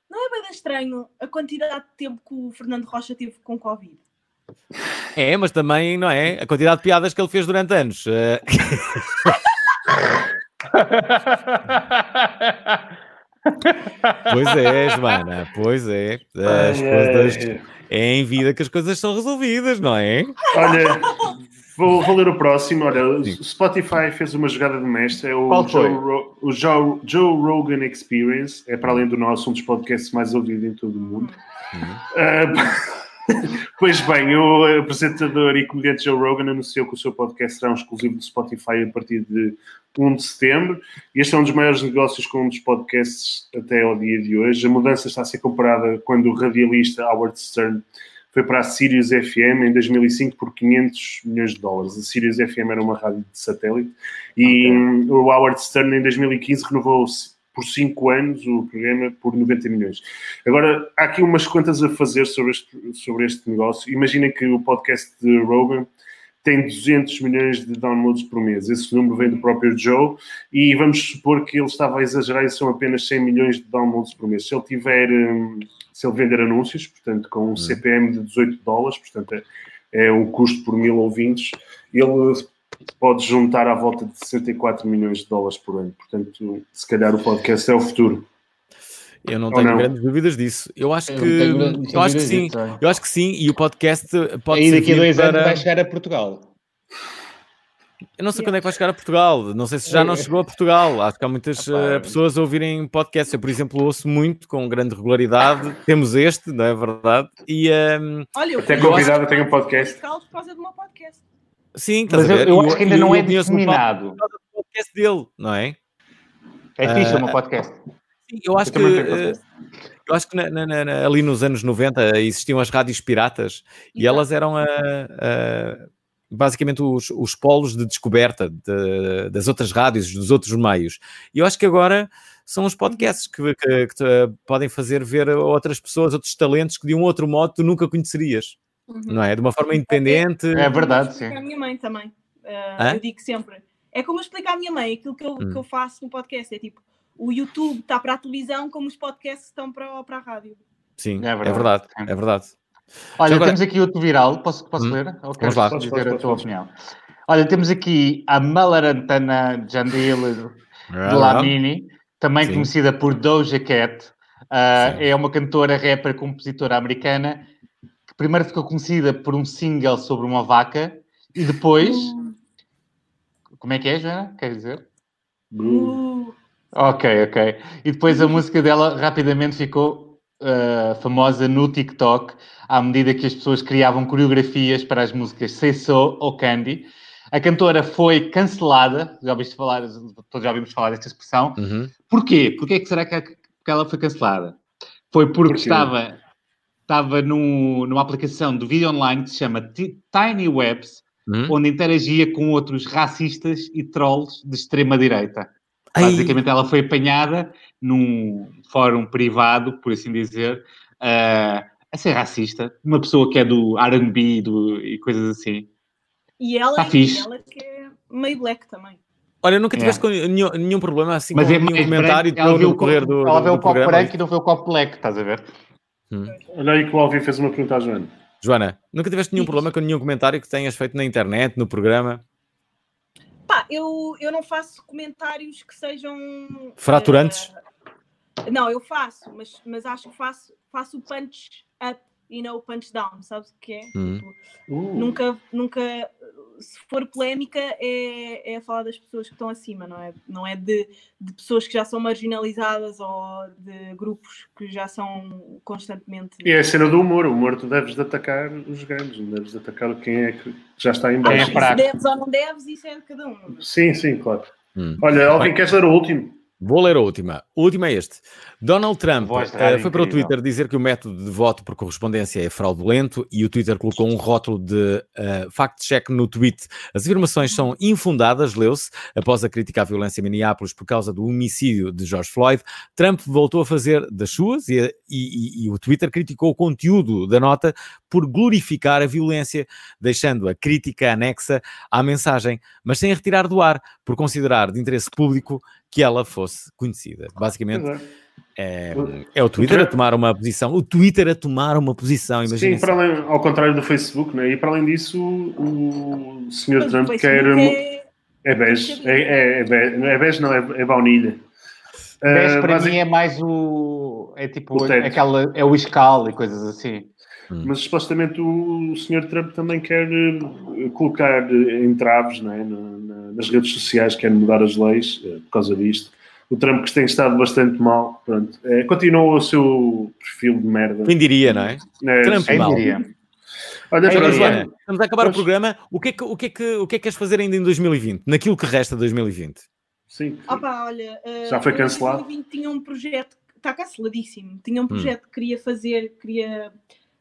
Não é bem estranho a quantidade de tempo que o Fernando Rocha teve com Covid? É, mas também, não é? A quantidade de piadas que ele fez durante anos. Eh, <laughs> pois é, Joana, pois é. As Ai, coisas... ai. É em vida que as coisas são resolvidas, não é? Olha, vou, vou ler o próximo. Olha, o Spotify fez uma jogada de mestre. É o, Qual foi? Joe, Ro- o Joe, Joe Rogan Experience. É para além do nosso, um dos podcasts mais ouvidos em todo o mundo. Ah, <laughs> pois bem, o apresentador e comediante Joe Rogan anunciou que o seu podcast será um exclusivo do Spotify a partir de 1 de setembro. Este é um dos maiores negócios com um dos podcasts até ao dia de hoje. A mudança está a ser comparada quando o radialista Howard Stern foi para a Sirius FM em 2005 por 500 milhões de dólares. A Sirius FM era uma rádio de satélite e hum, o Howard Stern em 2015 renovou por 5 anos o programa por 90 milhões. Agora, há aqui umas contas a fazer sobre este, sobre este negócio. Imaginem que o podcast de Rogan tem 200 milhões de downloads por mês. Esse número vem do próprio Joe e vamos supor que ele estava a exagerar e são apenas 100 milhões de downloads por mês. Se ele tiver, hum, se ele vender anúncios, portanto, com um CPM de 18 dólares, portanto, é, é um custo por mil ouvintes, ele pode juntar à volta de 64 milhões de dólares por ano. Portanto, se calhar o podcast é o futuro. Eu não Ou tenho não? grandes dúvidas disso. Eu acho Eu que, tenho eu acho que sim. disso, é. Eu acho que sim. E o podcast pode Aí daqui a dois anos para... vai chegar a Portugal. Eu não sei quando é que vai chegar a Portugal. Não sei se já não chegou a Portugal. Acho que há muitas eh, pessoas a ouvirem podcast. Eu, por exemplo, ouço muito com grande regularidade. <laughs> Temos este, não é verdade? E ehm, Olha, eu Até convidado, tenho um podcast. Portugal por causa do meu podcast. Sim, estás Mas a eu, ver? eu E acho que ainda e não eu é conheço o disseminado. podcast dele, não é? É fixe o Ah, meu podcast. Sim, eu acho Eu que, eu acho que na- na- na- ali nos anos 90 existiam as rádios piratas e Exato. elas eram a- a- basicamente os, os polos de descoberta de- das outras rádios, dos outros meios. E eu acho que agora são os podcasts que, que- que podem fazer ver outras pessoas, outros talentos que de um outro modo tu nunca conhecerias, Uhum. não é? De uma forma independente. É verdade, sim. Explicar à minha mãe também. Ah, Hã? eu digo sempre. É como eu explico à minha mãe aquilo que eu, Hum. que eu faço no podcast. É tipo, o YouTube está para a televisão como os podcasts estão para, para a rádio. Sim, É é verdade, verdade, sim. é verdade. Olha, agora- temos aqui outro viral. Posso, posso Hum. ler? Ou Vamos lá. dizer a tua opinião? Olha, temos aqui a Malarantana Jandil Dlamini, também Sim. conhecida por Doja Cat. Ah, Sim. é uma cantora, rapper, compositora americana primeiro ficou conhecida por um single sobre uma vaca e depois. Como é que é, Joana? Quer dizer? Uh, Ok, ok. E depois a música dela rapidamente ficou ah, famosa no TikTok, à medida que as pessoas criavam coreografias para as músicas Say So ou Candy. A cantora foi cancelada, já ouviste falar, todos já ouvimos falar desta expressão. Uhum. Porquê? Porquê é que será que, ela foi cancelada? Foi porque Porquê? estava, estava num- numa aplicação de vídeo online que se chama Ti- Tiny Webs, Hum? onde interagia com outros racistas e trolls de extrema-direita. Basicamente, ela foi apanhada num fórum privado, por assim dizer, ah, a ser racista. Uma pessoa que é do R&B do- e coisas assim. e ela, Tá e fixe. ela que é meio black também. Olha, nunca tiveste Yeah. com nenhum, nenhum problema assim Mas com é nenhum comentário branco, ela viu no o correr copo- do, Ela vê o copo branco e não vê o copo black, estás a ver? Olha aí que o Alvin fez uma pergunta à Joana. Joana, nunca tiveste nenhum problema com nenhum comentário que tenhas feito na internet, no programa? Pá, eu, eu não faço comentários que sejam. Fraturantes? eh, não, eu faço, mas, mas acho que faço, faço o punch up e não o punch down, sabes o que é? Hum. Uh, Nunca, nunca, se for polémica, é, é falar das pessoas que estão acima, não é? Não é de, de pessoas que já são marginalizadas ou de grupos que já são constantemente. E é a cena do humor. O humor tu deves de atacar os grandes, não deves de atacar quem é que já está em Ah, baixo. é fraco. deves ou não deves, isso é de cada um. Sim, sim, claro. Hum. Olha, Alvin, queres ler o último? Vou ler a última. O último é este. Donald Trump rádio foi para o incrível. Twitter dizer que o método de voto por correspondência é fraudulento e o Twitter colocou um rótulo de eh, fact-check no tweet. As afirmações são infundadas, leu-se. Após a crítica à violência em Minneapolis por causa do homicídio de George Floyd, Trump voltou a fazer das suas e, e- e- e o Twitter criticou o conteúdo da nota por glorificar a violência, deixando a crítica anexa à mensagem, mas sem a retirar do ar, por considerar de interesse público que ela fosse conhecida. Basicamente, é. é, é o Twitter a tomar uma posição. O Twitter a tomar uma posição, imagina. Sim, para além, ao contrário do Facebook, né? e para além disso, o, o Sr. Mas Trump quer. é- É bege. É, é, é, bege. Não é bege, não, é, é baunilha. Bege Ah, para mim é mais o. É tipo O aquela. É o escala e coisas assim. Mas supostamente o Sr. Trump também quer eh, colocar eh, entraves não é? Nas redes sociais, quer mudar as leis eh, por causa disto. O Trump que tem estado bastante mal, pronto, eh, continua o seu perfil de merda. Quem diria, não é? É, Trump mal. diria. Olha, Agora, Joana, estamos a acabar Pois. o programa. O que, é que, o, que é que, o que é que queres fazer ainda em 2020? Naquilo que resta de 2020? sim. Opa, olha, eh, Já foi cancelado? 2020 tinha um projeto, está canceladíssimo. Hum. Tinha um projeto que queria fazer, queria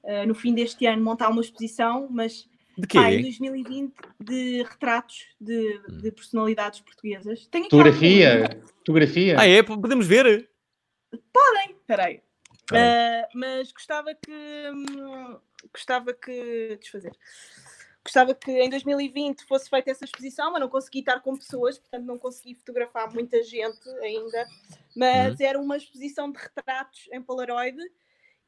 eh, no fim deste ano montar uma exposição, mas De quê? pá, em 2020 de retratos de, Hum. de personalidades portuguesas. Tenho aqui Fotografia. Fotografia. Ah, é? Podemos ver? algum- Peraí. Peraí. Eh, mas gostava que hum, gostava que desfazer. Gostava que em 2020 fosse feita essa exposição, mas não consegui estar com pessoas, portanto não consegui fotografar muita gente ainda. Mas era uma exposição de retratos em Polaroid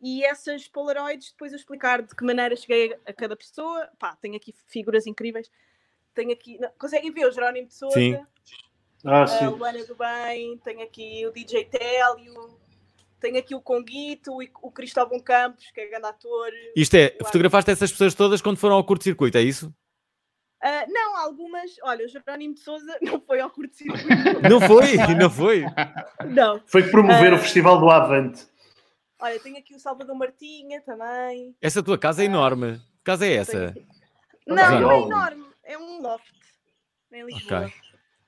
e essas Polaroids depois eu explicar de que maneira cheguei a cada pessoa. Pá, tenho aqui figuras incríveis. Tenho aqui, não, conseguem ver o Jerónimo de Souza, Sim. Ah, a sim. Luana do Bem, tenho aqui o DJ Télio, tenho aqui o Conguito, o, o Cristóvão Campos, que é grande ator. Isto é, fotografaste essas pessoas todas quando foram ao curto-circuito, é isso? Ah, não, algumas. Olha, o Jerónimo de Souza <laughs> não foi ao curto-circuito. Não foi? Não foi? não. Foi promover Ah. o Festival do Avante. Olha, tenho aqui o Salvador Martinha também. Essa tua casa é enorme. Que casa é essa? Não, não é enorme. É um loft. Em Lisboa. Ok.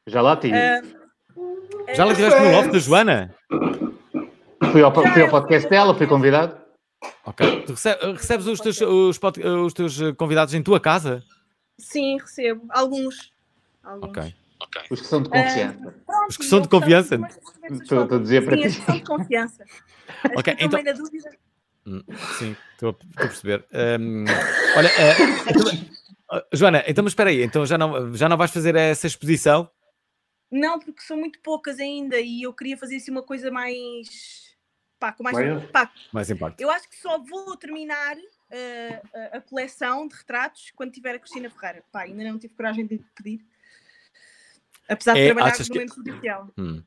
Já lá tive. Ah, Já lá estiveste no loft da Joana? Fui, ao, fui ao podcast dela, fui convidado. Ok. Tu rece- recebes os teus, os, os teus convidados em tua casa? sim, recebo. Alguns. Alguns. Ok. Os que são de confiança. Pronto, Os que são de confiança? Estou- a dizer para ti. as que são de confiança. <laughs> Ok, então- bem na dúvida. Hum, Sim, estou a, estou a perceber. Hum, olha, ah, Joana, então mas espera aí, então já não, já não vais fazer essa exposição? Não, porque são muito poucas ainda e eu queria fazer assim uma coisa mais. Pá, com mais. Maior? Pá, Mais impacto. eu acho que só vou terminar eh, a, a coleção de retratos quando tiver a Cristina Ferreira. Pá, ainda não tive coragem de pedir. Apesar de É, trabalhar no que- momento judicial. Hum,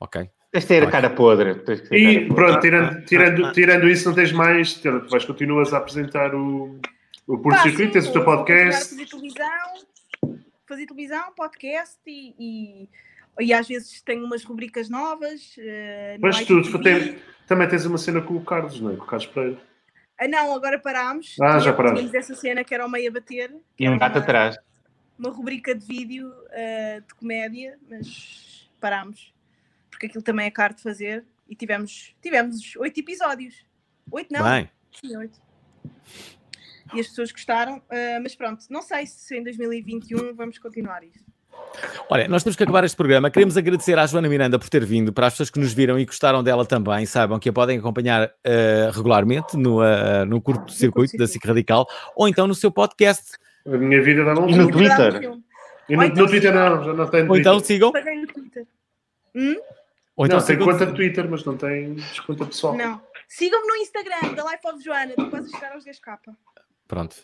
Ok. Tens de ter a cara podre. Tens de ter E cara podre. pronto, tirando, tirando, tirando isso, não tens mais. Tu vais continuas a apresentar o, o Porto Pá, Circuito, sim, tens o teu podcast. Fazer televisão, fazer televisão, podcast e, e, e às vezes tenho umas rubricas novas. no Mas tu, tem- também tens uma cena com o Carlos, não é? Com o Carlos Pereira. Ah, não, agora parámos. Ah, já parámos. Tínhamos essa cena que era o meio a bater. que E um gato atrás. Uma rubrica de vídeo eh, de comédia, mas parámos. Porque aquilo também é caro de fazer. E tivemos, tivemos oito episódios. Oito não? Bem, Sim, oito. E as pessoas gostaram. eh, mas pronto, não sei se em 2021 vamos continuar isso. olha, nós temos que acabar este programa. Queremos agradecer à Joana Miranda por ter vindo, para as pessoas que nos viram e gostaram dela também, saibam que a podem acompanhar eh, regularmente no, eh, no curto-circuito da SIC Radical ou então no seu podcast. A minha vida dá um E no. Twitter? E no, no Twitter não, já não tem Ou então Twitter. sigam. Paguei no Twitter. Hum? Ou então não, tem conta de Twitter, mas não tem conta pessoal. Não. Sigam-me no Instagram, da Life of Joana. Estou quase a chegar aos 10k. Pronto.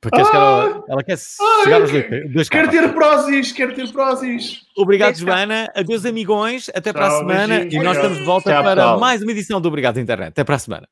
Porque chegar ao- ela quer chegar aos dois, dois Quero capas. ter prósis, quero ter prósis. Obrigado. Joana. Adeus, amigões. Até para a Tchau, semana. beijinhos. E nós estamos de volta Tchau, para pessoal. mais uma edição do Obrigado Internet. Até para a semana.